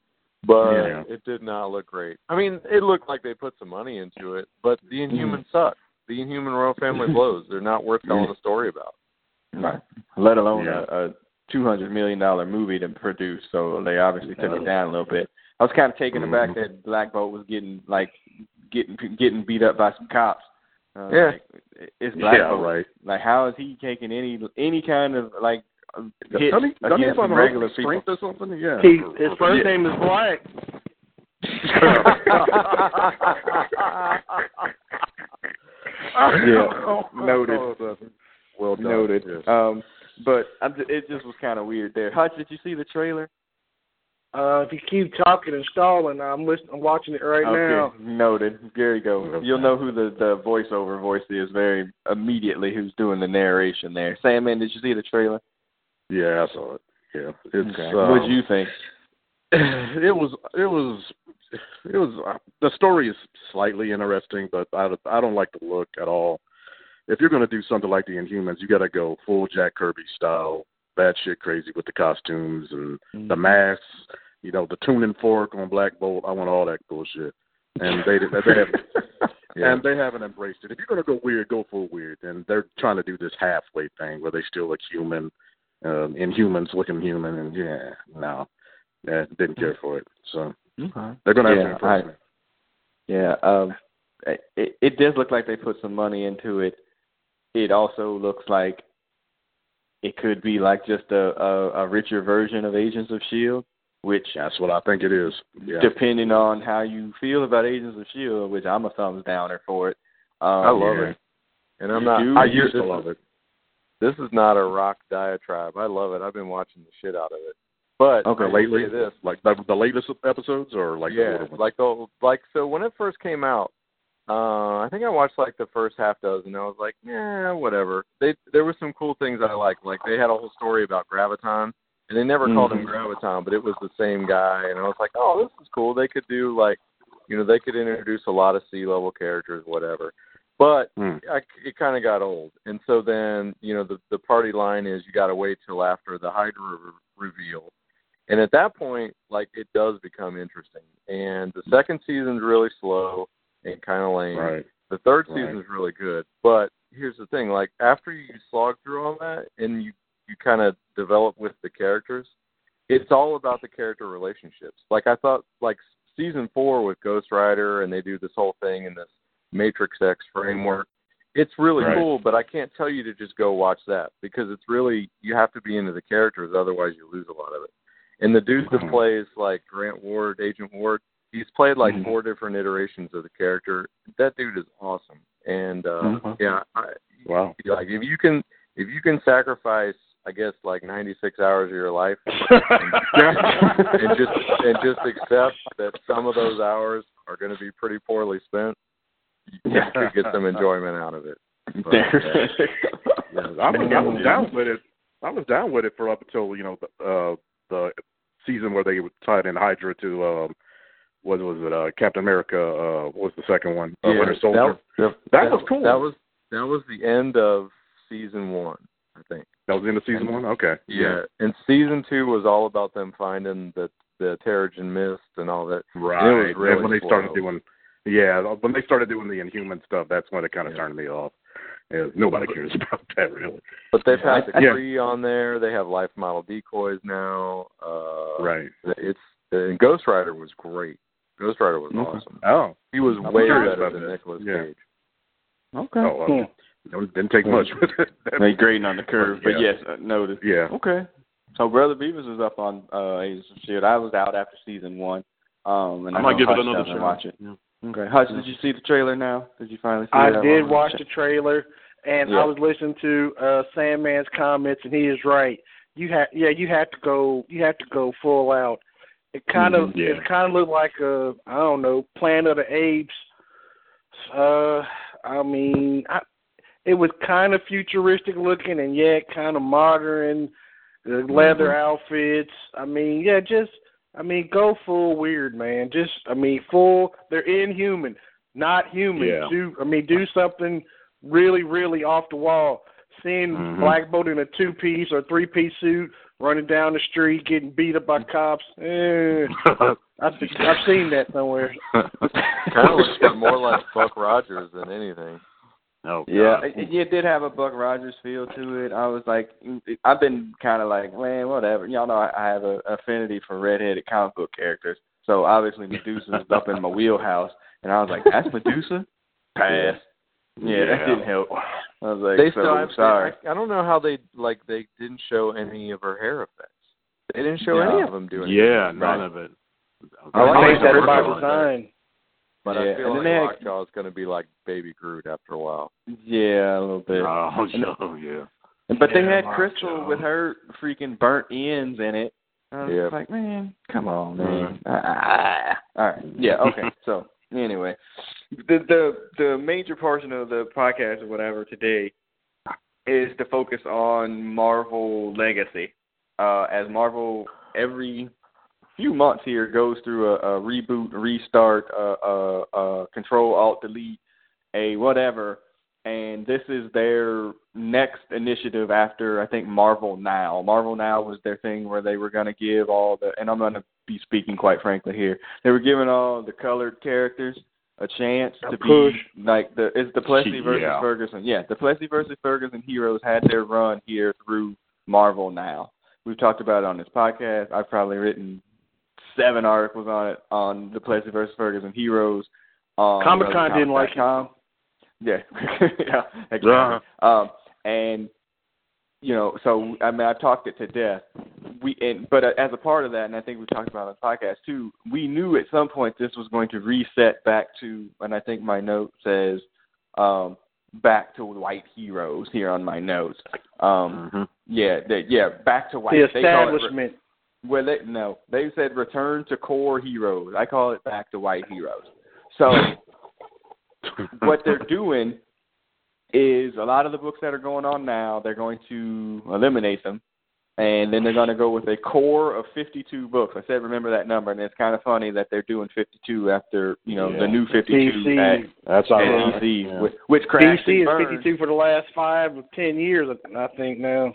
but Yeah. it did not look great. I mean, it looked like they put some money into it, but the mm-hmm. Inhumans suck. The Inhuman royal family blows. They're not worth telling a story about. Right. Let alone Yeah. a, a two hundred million dollar movie to produce. So they obviously took it down a little bit. I was kind of taken aback Mhm. that Black Bolt was getting like getting getting beat up by some cops. Uh, Yeah. like, it's Black yeah, Bolt. right. Like, how is he taking any any kind of like hit Doesn't he- doesn't against have a regular people? strength or something? Yeah. He, his first Yeah. name is Black. Yeah. Noted. Well done. Noted. Yes. Um, but I'm just, it just was kind of weird there. Hutch, did you see the trailer? Uh, if you keep talking and stalling, I'm listening. I'm watching it right now. Noted. There you go. You'll know who the the voiceover voice is very immediately. Who's doing the narration there? Sandman, did you see the trailer? Yeah, I saw it. Yeah, it's. Okay. Um, what did you think? It was. It was. It was. Uh, the story is slightly interesting, but I I don't like the look at all. If you're going to do something like the Inhumans, you got to go full Jack Kirby style, bad shit crazy with the costumes and the Mm-hmm. masks. You know, the tuning fork on Black Bolt. I want all that bullshit. And they they have Yeah. and they haven't embraced it. If you're gonna go weird, go full weird. And they're trying to do this halfway thing where they still look human, um, Inhumans looking human, and yeah, no, yeah, didn't care for it. So Okay. they're gonna have Yeah, to impress I- me. Yeah, um, it, it does look like they put some money into it. It also looks like it could be like just a, a, a richer version of Agents of Shield, which That's what I think it is. Yeah, depending on how you feel about Agents of Shield, which I'm a thumbs downer for it. Um, I love yeah. it, and I'm not. I used to love it. This is not a rock diatribe. I love it. I've been watching the shit out of it. But Okay. Lately, this. like the, the latest episodes, or like the yeah, ones? like the like so when it first came out, uh I think I watched like the first half dozen. I was like, yeah, whatever. They there were some cool things I liked. Like they had a whole story about Graviton, and they never called him Mhm. Graviton, but it was the same guy. And I was like, oh, this is cool. They could do like, you know, they could introduce a lot of sea level characters, whatever. But Hmm. I, it kind of got old, and so then you know the the party line is you got to wait till after the Hydra re- reveal, and at that point, like it does become interesting. And the second season's really slow and kind of lame. Right. The third Right. season's really good, but here's the thing: like after you slog through all that and you you kind of develop with the characters, it's all about the character relationships. Like I thought, like season four with Ghost Rider, and they do this whole thing in this Matrix X framework. It's really Right. cool, but I can't tell you to just go watch that because it's really you have to be into the characters, otherwise you lose a lot of it. And the dude that Mhm. plays like Grant Ward, Agent Ward, he's played like Mhm. four different iterations of the character. That dude is awesome, and uh Mm-hmm. Mhm. yeah, I, Wow. like if you can if you can sacrifice, I guess like 96 hours of your life and just and just accept that some of those hours are going to be pretty poorly spent, you Yeah. could get some enjoyment out of it. But, There. yeah, I was, I was down with it. I was down with it for up until you know the, uh, the season where they tied in Hydra to um, what was it? Uh, Captain America. Uh, what was the second one? Uh, Yeah, Winter Soldier. That, That was cool. That was that was the end of season one, I think. That was the end of season one. Okay. Yeah, and season two was all about them finding the the Terrigen mist and all that. Right. It was And when they started doing, yeah, when they started doing the Inhuman stuff, that's when it kind of Yeah. turned me off. Yeah, nobody cares about that really. But they've Yeah, had the yeah. Kree on there. They have life model decoys now. Uh, Right. It's and Ghost Rider was great. Ghost Rider was Okay. awesome. Oh. He was I'm way curious better about than that. Nicolas Yeah. Cage. Okay. Oh, Hmm. uh, don't- didn't take much with it. They grading on the curve, but Yeah. yes, uh, noted. Yeah. Okay. So Brother Beavis was up on uh Agents of Shield. I was out after season one. Um and I I might know give it another doesn't shot. watch it. Yeah. Okay. Hutch, did you see the trailer now? Did you finally see I it? I did watch the trailer, and Yeah. I was listening to uh Sandman's comments, and he is right. You have, yeah, you have to go, you have to go full out. It kind of, Mhm, yeah. it kind of looked like a, I don't know, Planet of the Apes. Uh, I mean, I, it was kind of futuristic looking, and yet kind of modern. The leather Mm-hmm. outfits. I mean, yeah, just, I mean, go full weird, man. Just, I mean, full. They're inhuman not human. Yeah. Do I mean do something really, really off the wall. Seeing Mhm. Black Bolt in a two piece or three piece suit running down the street getting beat up by cops. Eh, I've I've seen that somewhere. kind of looks more like Buck Rogers than anything. oh, Yeah, God. it, it- it did have a Buck Rogers feel to it. I was like, I've been kind of like, man, whatever. Y'all know I, I have a affinity for redheaded comic book characters, so obviously Medusa's up in my wheelhouse, and I was like, that's Medusa. Pass. Yeah, that didn't help. I was like, They so still have, sorry. I, I don't know how they like. They didn't show any of her hair effects. They didn't show Yeah. any of them doing. yeah, anything. none of it. I I like that that's by design. But Yeah, I feel and like then they Lockjaw is going to be like Baby Groot after a while. Yeah, a little bit. Oh, oh yeah. But they had Mark Crystal with her freaking burnt ends in it. I was Yeah. like, man, come on, man. Ah. All right. Yeah. Okay. so anyway, the the the major portion of the podcast or whatever today is to focus on Marvel Legacy. Uh, as Marvel every few months here goes through a, a reboot, restart, uh, uh, uh, Control Alt Delete, a whatever and this is their next initiative after I think Marvel Now. Marvel Now was their thing where they were going to give all the, and I'm going to be speaking quite frankly here. They were giving all the colored characters a chance A to push. be like the it's the Plessy versus Yeah. Ferguson. Yeah, the Plessy versus Ferguson heroes had their run here through Marvel Now. We've talked about it on this podcast. I've probably written seven articles on it on the Plessy versus Ferguson heroes. On Comic-Con didn't like com. Yeah, yeah, exactly. Um, and you know, so I mean, I've talked it to death. We and but uh, as a part of that, and I think we talked about it on the podcast too. We knew at some point this was going to reset back to, and I think my note says, um, back to white heroes here on my notes. Um, Mhm. yeah, they, yeah, back to white. The They re- establishment. well, they, no, they said return to core heroes. I call it back to white heroes. So what they're doing is a lot of the books that are going on now, they're going to eliminate them, and then they're going to go with a core of 52 books. I said remember that number, and it's kind of funny that they're doing 52 after you know Yeah. the new 52 DC. at, That's at ironic. DC, Yeah. which, which crashed DC and is burned. 52 for the last five or ten years, I think now.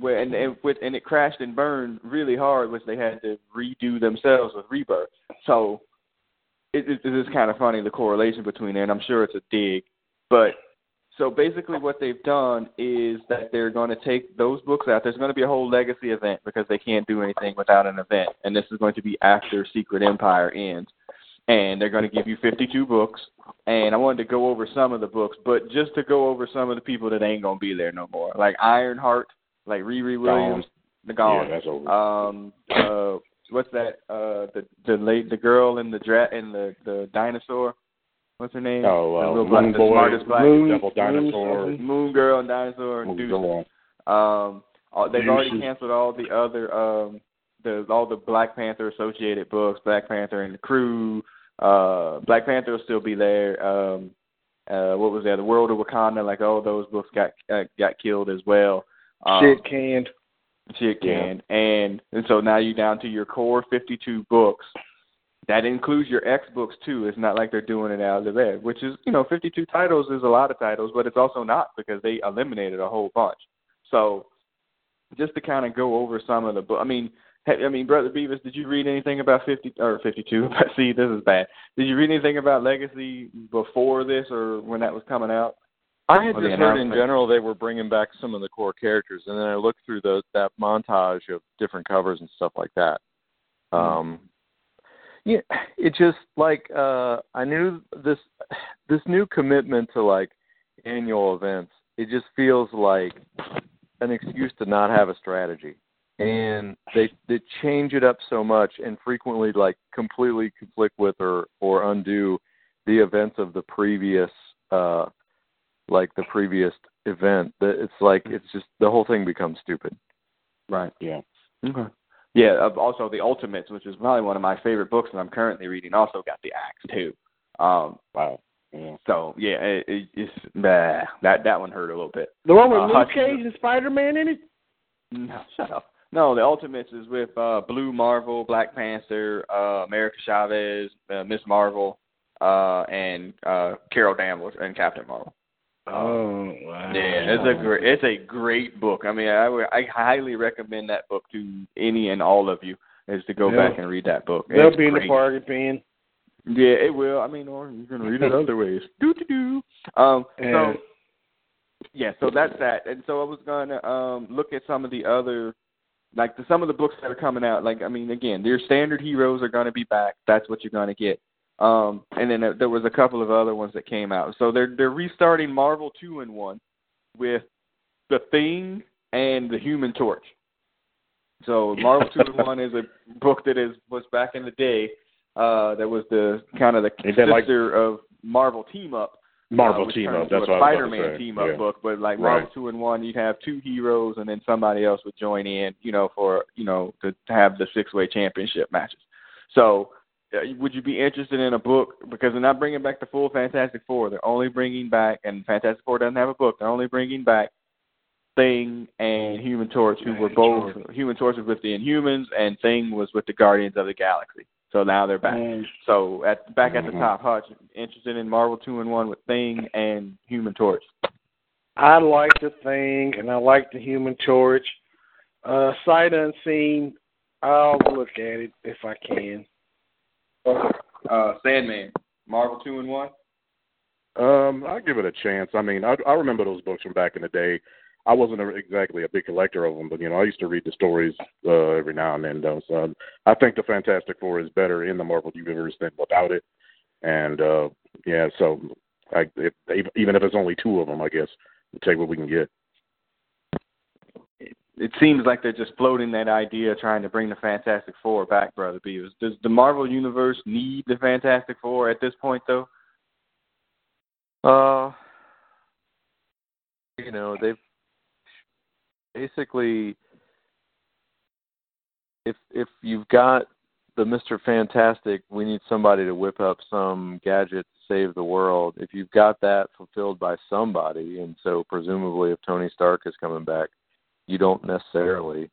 Well, and and, with, and it crashed and burned really hard, which they had to redo themselves with Rebirth. So it, it, it is kind of funny the correlation between there, and I'm sure it's a dig. But so basically, what they've done is that they're going to take those books out. There's going to be a whole legacy event because they can't do anything without an event, and this is going to be after Secret Empire ends. And they're going to give you 52 books. And I wanted to go over some of the books, but just to go over some of the people that ain't going to be there no more, like Ironheart, like Riri Williams, the gone. Yeah, that's over. Um, uh, what's that? Uh, the the late the girl in the dra- in the the dinosaur. What's her name? Oh, The uh, real black- Moon the Boy, smartest black- Moon, Moon- Devil Dinosaur, Moon- Moon Girl and Dinosaur and Deuce. Um, uh, they've already canceled all the other um the all the Black Panther associated books, Black Panther and the Crew. Uh, Black Panther will still be there. Um, uh, what was that? The World of Wakanda. Like all those books got uh, got killed as well. Um, Shit canned. Shit Yeah. can. And and so now you're down to your core 52 books. That includes your X books too. It's not like they're doing it out of the there, which is, you know, 52 titles is a lot of titles, but it's also not because they eliminated a whole bunch. So just to kind of go over some of the book. I mean, I mean, brother Beavis, did you read anything about 50 or 52? See, this is bad. Did you read anything about Legacy before this or when that was coming out? I had just heard in general they were bringing back some of the core characters, and then I looked through the that montage of different covers and stuff like that. Um, yeah, it just like uh, I knew this this new commitment to like annual events. It just feels like an excuse to not have a strategy, and they they change it up so much and frequently like completely conflict with or or undo the events of the previous uh like the previous event that it's like it's just the whole thing becomes stupid Right. Yeah. Okay. Yeah. uh, Also, the Ultimates, which is probably one of my favorite books that I'm currently reading, also got the axe too. Um. Wow. Yeah. So yeah, it, it, it's nah, that that one hurt a little bit. The one with Uh, Luke Cage and Spider Man in it? No, shut up. No, the Ultimates is with uh Blue Marvel, Black Panther, uh America Chavez, uh, Miss Marvel, uh and uh Carol Danvers and Captain Marvel. Oh wow. Yeah, it's a great it's a great book. I mean, I would I highly recommend that book to any and all of you is to go Yeah. back and read that book. They'll It's be in the great. bargain bin. Yeah, it will. I mean, or you can read it other ways. Do do do. Um. And- So yeah, so that's that. And so I was gonna um look at some of the other, like the, some of the books that are coming out. Like I mean, again, your standard heroes are gonna be back. That's what you're gonna get. Um, and then there- was a couple of other ones that came out. So they're they're restarting Marvel two in one with the Thing and the Human Torch. So Marvel two in one is a book that is was back in the day. Uh, that was the kind of the that like- sister of Marvel Team Up. Marvel uh, team up. That's a what I was about Spider-Man to say. team up yeah. book, but like Right. Marvel two and one, you'd have two heroes, and then somebody else would join in, you know, for you know to, to have the six way championship matches. So, uh, would you be interested in a book because they're not bringing back the full Fantastic Four? They're only bringing back, and Fantastic Four doesn't have a book. They're only bringing back Thing and Human Torch, who were both Human Torch was with the Inhumans, and Thing was with the Guardians of the Galaxy. So now they're back. And So at back at the Mhm. top, Hutch, interested in Marvel two and one with Thing and Human Torch. I like the thing, and I like the Human Torch. Uh, sight unseen. I'll look at it if I can. Uh, Sandman, Marvel two and one. Um, I'll give it a chance. I mean, I, I remember those books from back in the day. I wasn't a, exactly a big collector of them, but you know, I used to read the stories uh, every now and then. Though, so I think the Fantastic Four is better in the Marvel universe than without it. And uh, yeah, so I, if, even if it's only two of them, I guess we'll take what we can get. It seems like they're just floating that idea, trying to bring the Fantastic Four back, brother Beavis. Does the Marvel universe need the Fantastic Four at this point, though? uh you know they've basically if if you've got the Mr. Fantastic, we need somebody to whip up some gadget to save the world. If you've got that fulfilled by somebody, and so presumably if Tony Stark is coming back, you don't necessarily.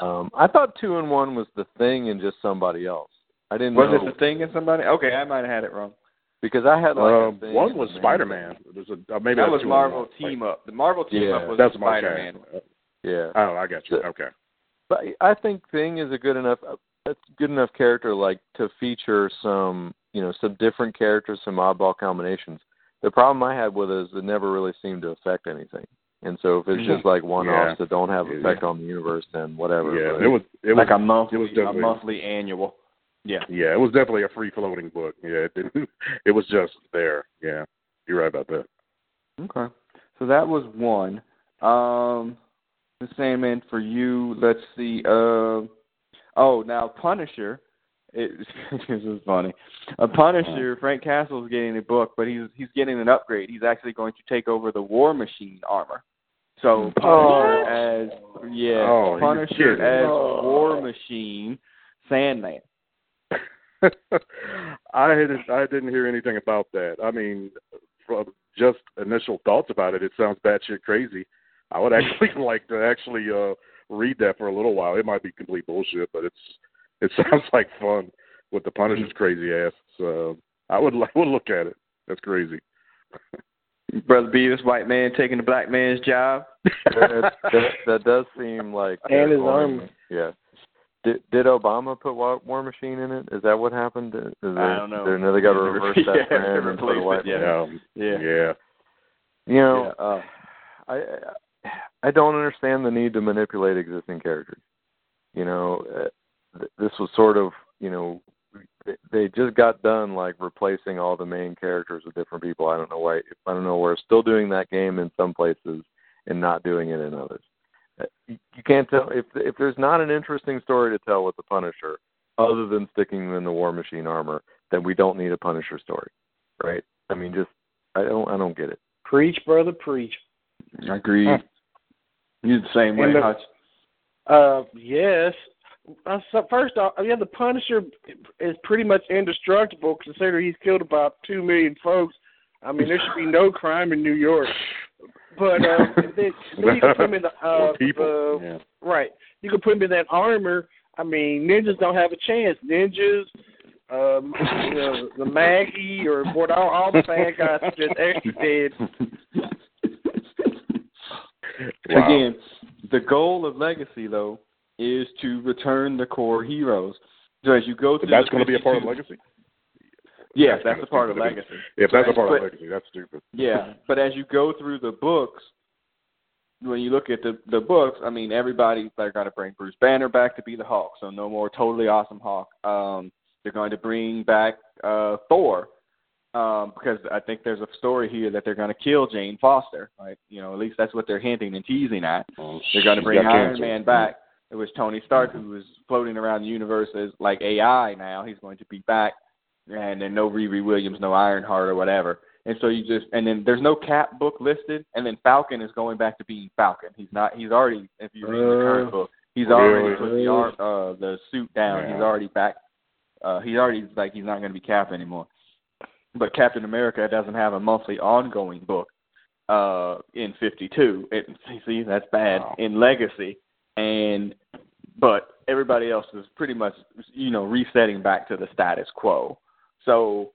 Um, I thought two and one was the thing and just somebody else. I didn't Was know it the Thing and somebody? Okay, I might have had it wrong. because I had like a Um, thing one was the Spider Man. There's a uh, maybe that was two Marvel of them. Team Up. The Marvel Team Yeah, Up was That's Spider okay. Man. Yeah. Oh, I got you. Okay. But I think Thing is a good enough a good enough character like to feature some you know some different characters, some oddball combinations. The problem I had with it is it never really seemed to affect anything. And so if it's just like one offs that don't have Yeah. effect on the universe, then whatever. Yeah, But- it was. It was like a monthly, it was a monthly annual. Yeah. Yeah, it was definitely a free floating book. Yeah, it didn't. It was just there. Yeah, you're right about that. Okay. So that was one. Um the Sandman for you, let's see. Uh, oh, now Punisher it, this is funny. A Punisher, Frank Castle's getting a book, but he's he's getting an upgrade. He's actually going to take over the War Machine armor. So Punisher Oh. as yeah, Oh, Punisher as Oh. War Machine, Sandman. I didn't. I didn't hear anything about that. I mean, from just initial thoughts about it, it sounds batshit crazy. I would actually like to actually uh read that for a little while. It might be complete bullshit, but it's it sounds like fun with the Punisher's crazy ass. So I would I would look at it. That's crazy. Brother Beavis, white man taking the black man's job. that, that, that does seem like And his going- army. Yeah. Did did Obama put War, War Machine in it? Is that what happened? Is there, I don't know. They, now they got to reverse that Yeah, for and put a white it, yeah. man. Yeah. Yeah. Yeah. You know, Yeah, uh, I I- I don't understand the need to manipulate existing characters. You know, uh, th- this was sort of you know they- they just got done like replacing all the main characters with different people. I don't know why. I don't know. We're still doing that game in some places and not doing it in others. Uh, You you can't tell if if there's not an interesting story to tell with the Punisher, other than sticking them in the War Machine armor, then we don't need a Punisher story, right? I mean, just I don't I don't get it. Preach, brother, preach. I agree. You're the same way, And the- Hutch. Uh, yes. Uh, so first off, yeah, the Punisher is pretty much indestructible considering he's killed about two million folks. I mean, there should be no crime in New York. But uh, then, then you can put him in the uh, people. the- yeah. right. You can put him in that armor. I mean, ninjas don't have a chance. Ninjas, um, you know, the Maggia or what all, all the bad guys are just extra dead. Wow. Again, the goal of Legacy though is to return the core heroes. So as you go through, That's going to be a part of 52 Legacy. Yes, That's that's a part of Legacy. If that's a part but- of Legacy, that's stupid. Yeah, but as you go through the books, when you look at the the books, I mean, everybody they're going to bring Bruce Banner back to be the Hulk, so no more totally awesome Hulk. Um, they're going to bring back uh, Thor um, because I think there's a story here that they're going to kill Jane Foster. Right? You know, at least that's what they're hinting and teasing at. Oh, They're going to bring Iron cancer. Man back. It was Tony Stark who was floating around the universe as like AI now. He's going to be back, and then no Riri Williams, no Ironheart or whatever. And so you just and then there's no Cap book listed, and then Falcon is going back to being Falcon. He's not. He's already. If you read the current Uh, book, he's already put the uh, the suit down. He's already back. Uh, he's already like he's not going to be Cap anymore. But Captain America doesn't have a monthly ongoing book uh in 52 it, see that's bad Wow. in legacy and but everybody else is pretty much you know resetting back to the status quo. So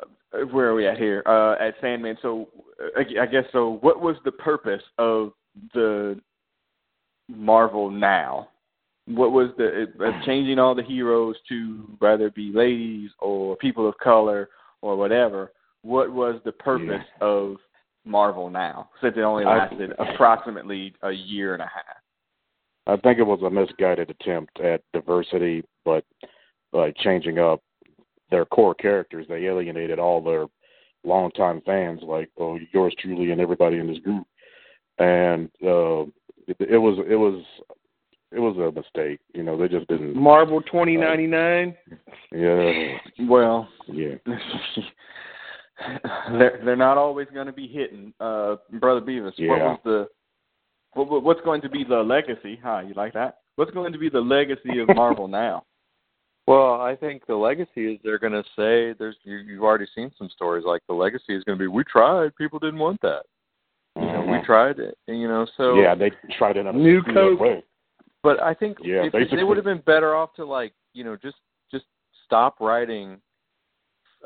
uh, where are we at here? Uh at sandman so uh, I, guess so what was the purpose of the marvel now? What was the uh, changing all the heroes to whether it be ladies or people of color or whatever what was the purpose of Marvel now, since it only lasted approximately a year and a half. I think it was a misguided attempt at diversity, but like changing up their core characters, they alienated all their longtime fans, like oh, yours truly and everybody in this group. And uh, it, it was it was it was a mistake. You know, they just didn't. Marvel twenty ninety nine. Yeah, Well, yeah. they're they're not always going to be hitting. Uh, Brother Beavis, what was the what, what- what's going to be the legacy? Huh? You like that? What's going to be the legacy of Marvel now? Well, I think the legacy is they're going to say there's you, you've already seen some stories like the legacy is going to be we tried, people didn't want that. You know, we Mhm. tried it. and, You know, so yeah, they tried it in a New screwed up way. But I think Yeah, if, they would have been better off to like you know just just stop writing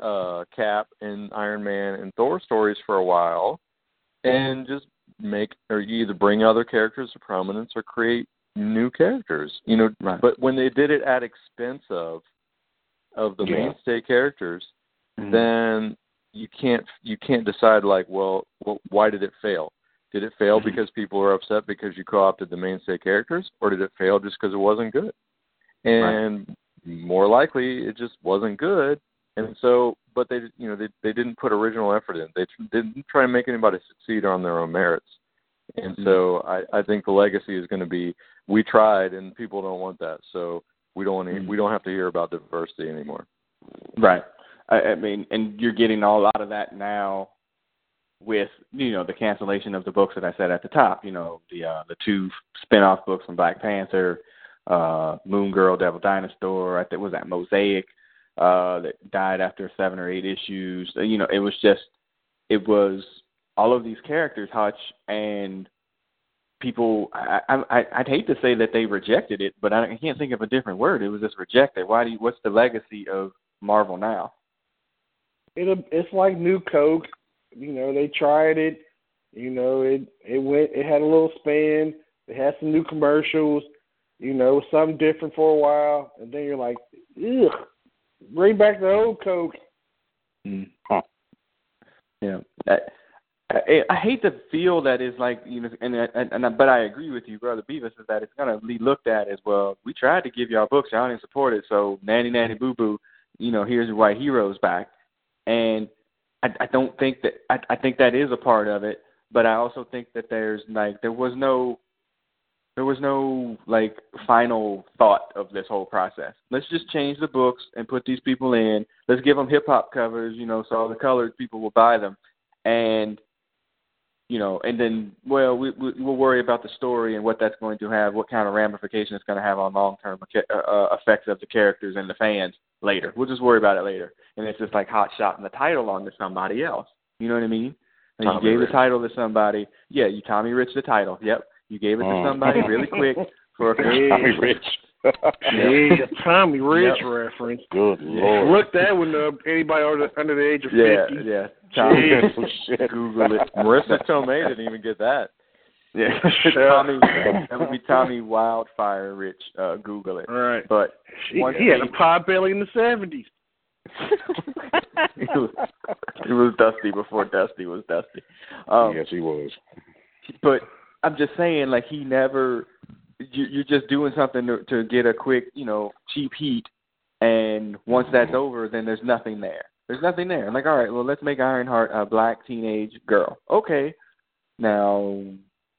uh Cap and Iron Man and Thor stories for a while, and just make or you either bring other characters to prominence or create new characters. You know, Right. but when they did it at expense of of the Yeah. mainstay characters, Mm-hmm. then you can't you can't decide like well, well why did it fail did it fail because people were upset because you co-opted the mainstay characters or did it fail just because it wasn't good and more likely it just wasn't good and so but they you know they they didn't put original effort in they didn't try to make anybody succeed on their own merits and so i i think the legacy is going to be we tried and people don't want that so We don't want to, we don't have to hear about diversity anymore. Right. I, I mean, and you're getting a lot of that now with you know the cancellation of the books that I said at the top. You know the uh, the two spin-off books from Black Panther, uh, Moon Girl, Devil Dinosaur. I think was that Mosaic uh, that died after seven or eight issues. You know, it was just it was all of these characters, Hutch, and people. I, I I'd hate to say that they rejected it, but I can't think of a different word. It was just rejected. Why do you? What's the legacy of Marvel now? It it's like New Coke. You know, they tried it. You know, it it went. It had a little span. It had some new commercials. You know, something different for a while, and then you're like, ugh, bring back the old Coke. Mm. Yeah. I, I, I hate to feel that it's like you know, and and, and but I agree with you, brother Beavis, is that it's gonna be looked at as well. We tried to give y'all books, y'all didn't support it, so nanny nanny boo boo, you know, here's your white heroes back, and I, I don't think that I, I think that is a part of it, but I also think that there's like there was no there was no like final thought of this whole process. Let's just change the books and put these people in. Let's give them hip hop covers, you know, so all the colored people will buy them, and you know, and then well, we, we we'll worry about the story and what that's going to have, what kind of ramifications it's going to have on long term uh, uh, effects of the characters and the fans later. We'll just worry about it later. And it's just like hot shotting the title on to somebody else. You know what I mean? And you gave Rich. the title to somebody. Yeah, you Tommy Rich the title. Yep. You gave it to mm. somebody really quick for a Tommy Rich. yeah, Tommy Rich yep. reference. Good lord. Look that one up. anybody under, under the age of yeah, fifty. Yeah, Tommy. oh, Google it. Marisa Tomei didn't even get that. Yeah, Tommy. That would be Tommy Wildfire Rich. Uh, Google it. All right. But he, he had a pot belly in the seventies. it, was, it was Dusty before Dusty was Dusty. Um, yes, he was. But I'm just saying, like he never You, you're just doing something to, to get a quick, you know, cheap heat, and once that's over, then there's nothing there. There's nothing there. I'm like, all right, well, let's make Ironheart a black teenage girl. Okay, now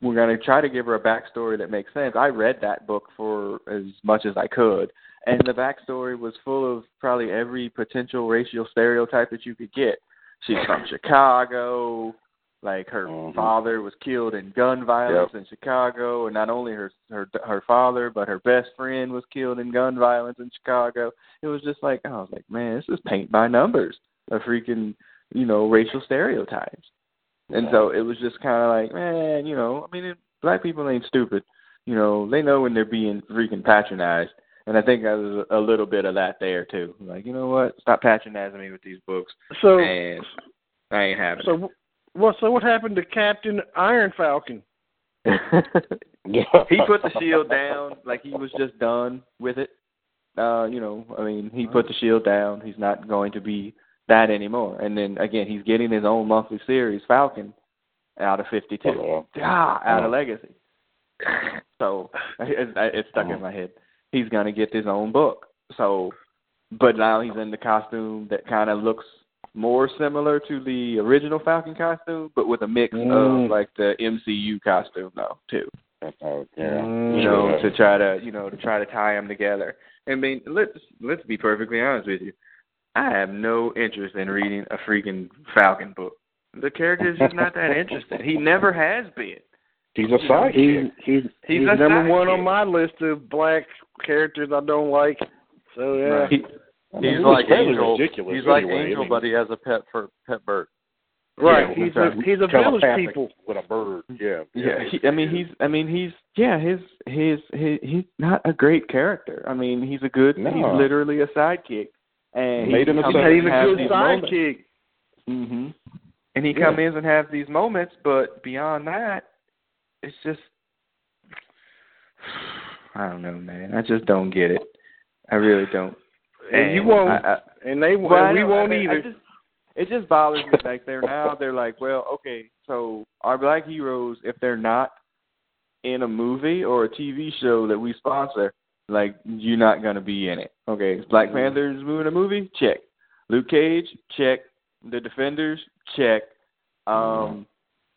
we're gonna try to give her a backstory that makes sense. I read that book for as much as I could, and the backstory was full of probably every potential racial stereotype that you could get. She's from Chicago. Like her mm-hmm. father was killed in gun violence yep. in Chicago, and not only her her her father, but her best friend was killed in gun violence in Chicago. It was just like I was like, man, this is paint by numbers of freaking you know racial stereotypes. And so it was just kind of like, man, you know, I mean, it, black people ain't stupid. You know, they know when they're being freaking patronized. And I think there was a little bit of that there too. Like, you know what? Stop patronizing me with these books. So and I ain't having. So it. Well, so what happened to Captain Iron Falcon? he put the shield down like he was just done with it. Uh, you know, I mean, he put the shield down. He's not going to be that anymore. And then again, he's getting his own monthly series, Falcon, out of 52. Oh, ah, out of Legacy. So it, it stuck in my head. He's gonna get his own book. So, but now he's in the costume that kind of looks more similar to the original Falcon costume, but with a mix mm. of like the MCU costume though too. Oh, yeah. You know, to try to you know to try to tie them together. I mean, let's let's be perfectly honest with you. I have no interest in reading a freaking Falcon book. The character is just not that interesting. He never has been. He's a side. He's he's, he's, he's number one kid. on my list of black characters I don't like. So yeah. Right. He, I mean, he's like Angel. Ridiculous he's like. Angel, I mean, but he has a pet for pet bird. Right, yeah, he's a he's a village people with a bird. Yeah, yeah. He, I mean, he's. I mean, he's. Yeah, his his his. He's not a great character. I mean, he's a good. No. He's literally a sidekick, and Made he him a in he's and a good these sidekick. hmm And he Yeah. comes in and has these moments, but beyond that, it's just. I don't know, man. I just don't get it. I really don't. And you won't, I, I, and they well, and we won't I mean, either. just, it just bothers me. Like they're now, they're like, well, okay, so our black heroes, if they're not in a movie or a TV show that we sponsor, like you're not gonna be in it. Okay, Black Panther is moving a movie? Check. Luke Cage? Check. The Defenders? Check. Um,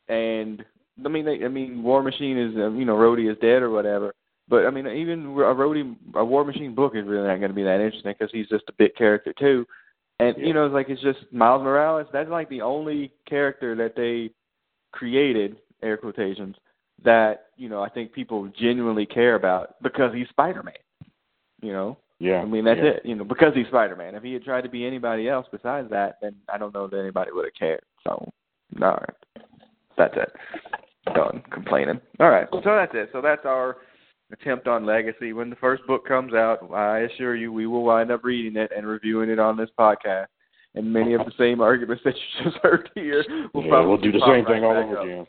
and I mean, they, I mean, War Machine is, you know, Rhodey is dead or whatever. But I mean, even a Rhodey, a War Machine book is really not going to be that interesting because he's just a bit character too. And Yeah. you know, it's like it's just Miles Morales. That's like the only character that they created, air quotations, that you know I think people genuinely care about because he's Spider Man. You know, Yeah. I mean that's yeah. it. You know, because he's Spider Man. If he had tried to be anybody else besides that, then I don't know that anybody would have cared. So, all right, that's it. Done complaining. All right, so that's it. So that's our attempt on Legacy. When the first book comes out, I assure you, we will wind up reading it and reviewing it on this podcast. And many of the same arguments that you just heard here will yeah, probably we'll do the same right thing all over again.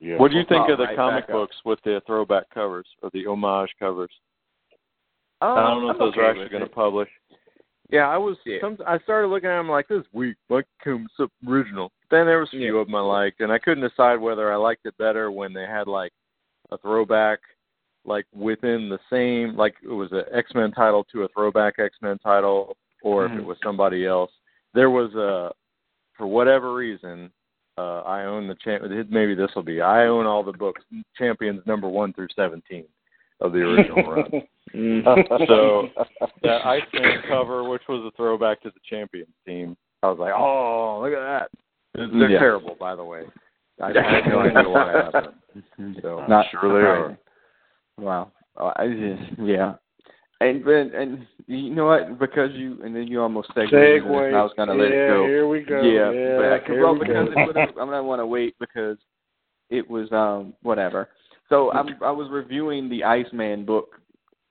Yeah. What do you think of the right comic back up. books with the throwback covers or the homage covers? Um, I don't know if I'm those okay are actually going to publish. Yeah, I was. Yeah. Some, I started looking at them like this week, weak. Like comes up original. Then there was a few of them I liked, and I couldn't decide whether I liked it better when they had like a throwback, like within the same, like it was an X Men title to a throwback X Men title, or if Mhm. it was somebody else. There was a, for whatever reason, uh, I own the champ. Maybe this will be. I own all the books, Champions number one through seventeen of the original run. So that Iceman cover, which was a throwback to the Champions team, I was like, oh, look at that. They're Yeah. terrible, by the way. I, I have no idea why it happened. So Not sure they are. Wow. Oh, I just, yeah. And and and you know what? Because you and then you almost segued. into this, Segue. and I was gonna let yeah, it go. Here we go. Yeah, Yeah, but, here well, we because go. it I'm gonna want to wait because it was um whatever. So I'm I was reviewing the Iceman book,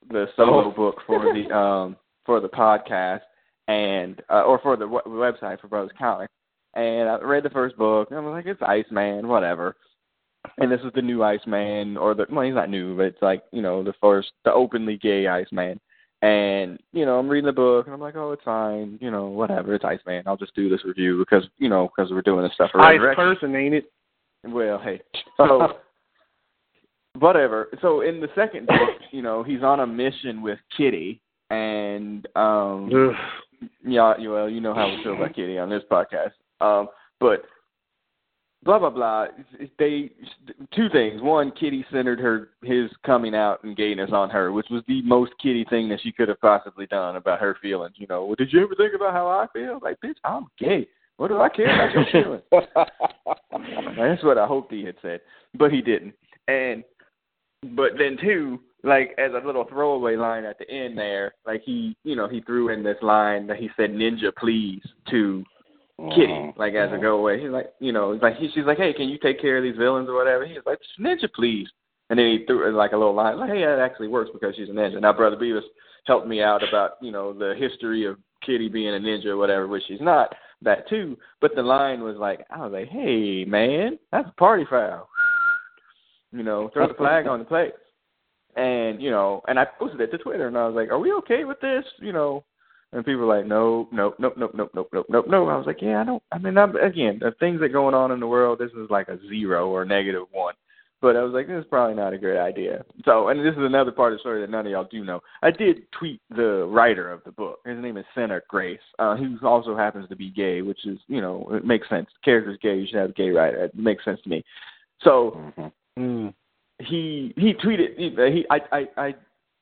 the solo Oh. book for the um for the podcast and uh, or for the w- website for Brothers Comics, and I read the first book and I was like, it's Iceman, whatever. And this is the new Iceman, or the well, he's not new, but it's like you know the first, the openly gay Iceman. And you know, I'm reading the book, and I'm like, oh, it's fine, you know, whatever, it's Iceman. I'll just do this review because you know because we're doing this stuff for Ice person, ain't it? Well, hey, so whatever. So in the second book, you know, he's on a mission with Kitty, and um, yeah, well, you know how we feel about Kitty on this podcast. Um, but blah blah blah. They two things. One, Kitty centered her his coming out and gayness on her, which was the most Kitty thing that she could have possibly done about her feelings. You know, well, did you ever think about how I feel? Like, bitch, I'm gay. What do I care about your feelings? That's what I hoped he had said, but he didn't. And but then two, like as a little throwaway line at the end there, like he, you know, he threw in this line that he said "Ninja, please" to Kitty, Mhm. like as a go away. He's like, you know, like he, she's like, hey, can you take care of these villains or whatever? He's like, Ninja, please. And then he threw like a little line, like, hey, that actually works because she's a ninja. Now, Brother Beavis helped me out about, you know, the history of Kitty being a ninja or whatever, which she's not. That too, but the line was like, I was like, hey, man, that's a party foul. You know, throw the flag on the plate. And you know, and I posted it to Twitter, and I was like, "Are we okay with this?" You know, and people were like, "No, no, no, no, no, no, no, no, no." I was like, "Yeah, I don't. I mean, I'm, again, the things that are going on in the world, this is like a zero or negative one." But I was like, "This is probably not a great idea." So, and this is another part of the story that none of y'all do know. I did tweet the writer of the book. His name is Sina Grace, uh, who also happens to be gay, which is, you know, it makes sense. The character's gay, you should have a gay writer. It makes sense to me. So Mhm. Mm. he he tweeted he, he I, I I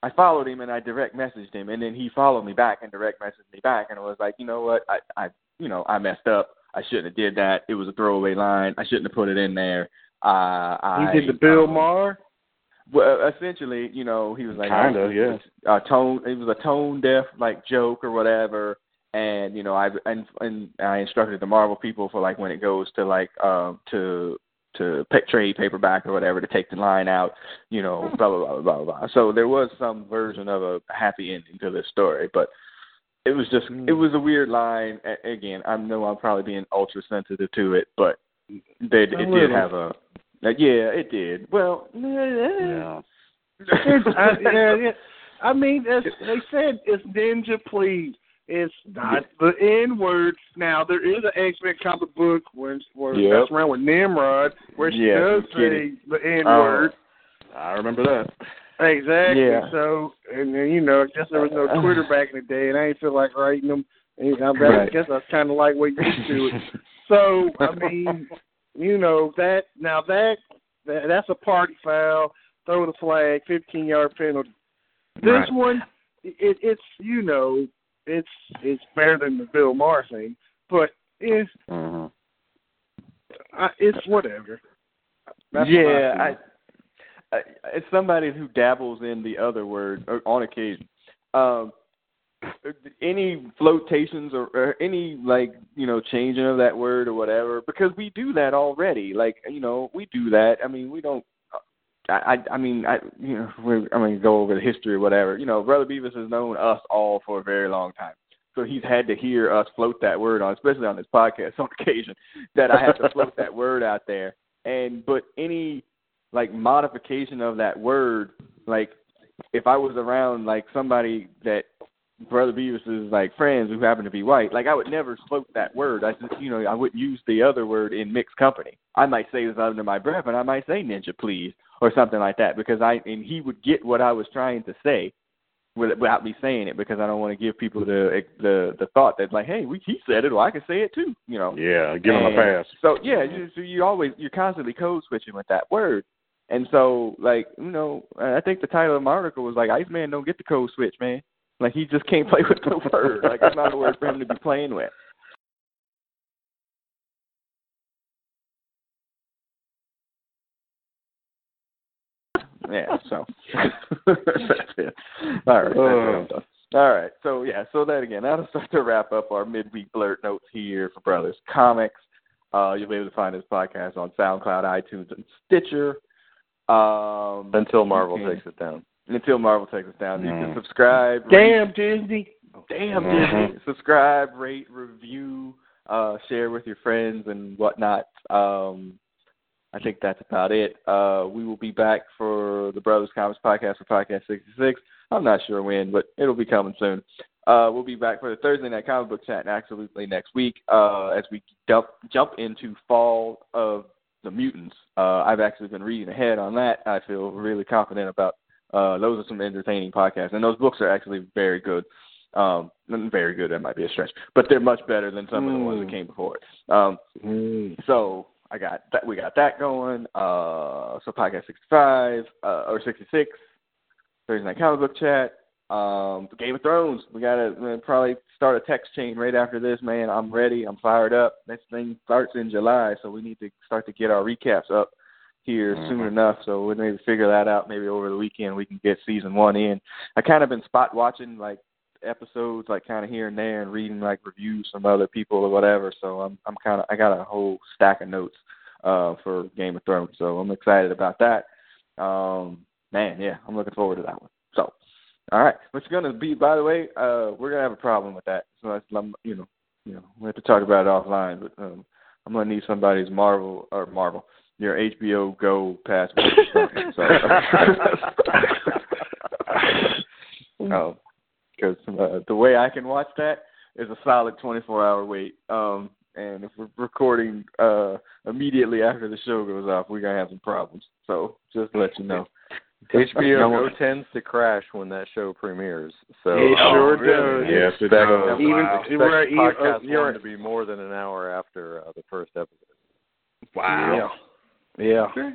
I followed him and I direct messaged him and then he followed me back and direct messaged me back and it was like you know what I I you know I messed up. I shouldn't have did that. It was a throwaway line. I shouldn't have put it in there. Uh I You did the Bill um, Maher? well essentially you know he was like Kinda, oh, yeah. a tone it was a tone deaf like joke or whatever. And you know I and and I instructed the Marvel people for like when it goes to like um to to pa- trade paperback or whatever to take the line out, you know, blah blah blah blah blah. So there was some version of a happy ending to this story, but it was just it was a weird line. A- again, I know I'm probably being ultra sensitive to it, but they, it did have a uh, yeah, it did. Well, Yeah. I, yeah, yeah. I mean, as they said, it's Ninja Please. It's not the N word. Now there is an X Men comic book where where Yep. that's around with Nimrod, where she Yeah, does say the N Oh. word. I remember that. Exactly. Yeah. So, and then you know, I guess there was no Twitter back in the day, and I didn't feel like writing them. And I, I Right. guess I was kind of like used to it. So, I mean, you know that now that, that that's a party foul. throw the flag, 15 yard penalty. This Right. one, it, it's you know, it's it's better than the Bill Maher thing, but it's Mhm. I, it's whatever. That's yeah, my I, I, as somebody who dabbles in the other word on occasion, um, any flotations or, or any like you know changing of that word or whatever, because we do that already. Like you know, we do that. I mean, we don't. I, I I mean I you know I mean go over the history or whatever. You know, Brother Beavis has known us all for a very long time. So he's had to hear us float that word on, especially on this podcast on occasion, that I have to float that word out there. And but any like modification of that word, like if I was around like somebody that Brother Beavis's like friends who happen to be white, like I would never float that word. I just you know, I wouldn't use the other word in mixed company. I might say this under my breath and I might say ninja please or something like that because I and he would get what I was trying to say without me saying it because I don't want to give people the the the thought that like hey we, he said it well I can say it too you know Yeah, give him a pass. So yeah, you, so you always you're constantly code switching with that word, and so like you know I think the title of my article was like Iceman don't get the code switch man, like he just can't play with the word, like it's not a word for him to be playing with. Yeah, so that's it. All right, that's it. I'm done. All right, so yeah, so that again, that'll start to wrap up our midweek blurt notes here for Brothers Comics. Uh, you'll be able to find this podcast on SoundCloud, iTunes, and Stitcher. Um, Until Marvel can- takes it down. until Marvel takes us down. You can Mm. subscribe. rate- Damn Disney. damn Mhm. Disney. Subscribe, rate, review, uh, share with your friends and whatnot. Um, I think that's about it. Uh, we will be back for the Brothers Comics podcast for podcast 66. I'm not sure when, but it'll be coming soon. Uh, we'll be back for the Thursday night comic book chat absolutely next week uh, as we jump jump into fall of the mutants. Uh, I've actually been reading ahead on that. I feel really confident about. Uh, those are some entertaining podcasts, and those books are actually very good. Um, very good. That might be a stretch, but they're much better than some of the ones that Mm. came before it. Um, Mm. so I got that. We got that going. Uh, so podcast sixty five uh, or sixty six. Thursday night comic book chat. Um, Game of Thrones. We gotta uh, probably start a text chain right after this, man. I'm ready. I'm fired up. Next thing starts in July, so we need to start to get our recaps up here soon Mhm. enough. So we'll maybe figure that out. Maybe over the weekend we can get season one in. I kind of been spot watching like episodes, like kind of here and there, and reading like reviews from other people or whatever. So I'm I'm kind of I got a whole stack of notes uh for Game of Thrones. So I'm excited about that. Um, man, yeah, I'm looking forward to that one. So, all right, what's going to be? By the way, uh, we're gonna have a problem with that. So that's, you know, you know, we have to talk about it offline. But um, I'm gonna need somebody's Marvel or Marvel, your HBO Go password. so, um, because uh, the way I can watch that is a solid 24 hour wait. Um, and if we're recording uh, immediately after the show goes off, we're gonna have some problems. So just to let you know. HBO No. Go tends to crash when that show premieres. So It uh, sure really? does. Yes, it expect, does. Even- Wow. expect Right, podcast uh, one to be more than an hour after uh, the first episode. Wow. Yeah. Yeah. Okay.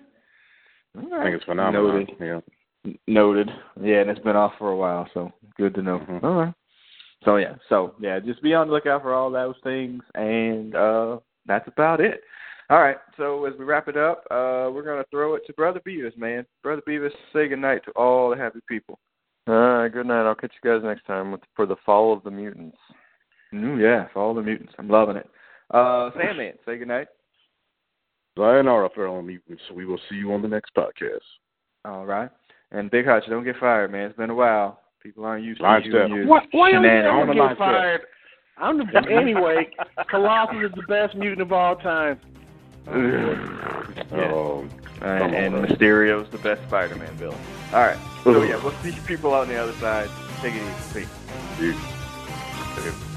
All I think it's phenomenal. Noted. Yeah. N- Noted. Yeah, and it's been off for a while, so good to know. Mhm. All right. So yeah, so yeah, just be on the lookout for all those things, and uh that's about it. All right. So as we wrap it up, uh we're gonna throw it to Brother Beavis, man. Brother Beavis, say good night to all the happy people. All right, good night. I'll catch you guys next time with, for the Fall of the Mutants. Mm, yeah, for all the mutants, I'm loving it. Uh Sandman, say goodnight. Sayonara, fellow mutants. We will see you on the next podcast. All right. And Big Hutch, don't get fired, man. It's been a while. People aren't used Line to you. step. and your Why, why don't you shenanigans. On ever the get line, fired? I'm the anyway. Colossus is the best mutant of all time. Yeah. Oh, Come on, and bro. Mysterio's the best Spider-Man villain. All right. So yeah, we'll see people on the other side. Take it easy. Peace. dude.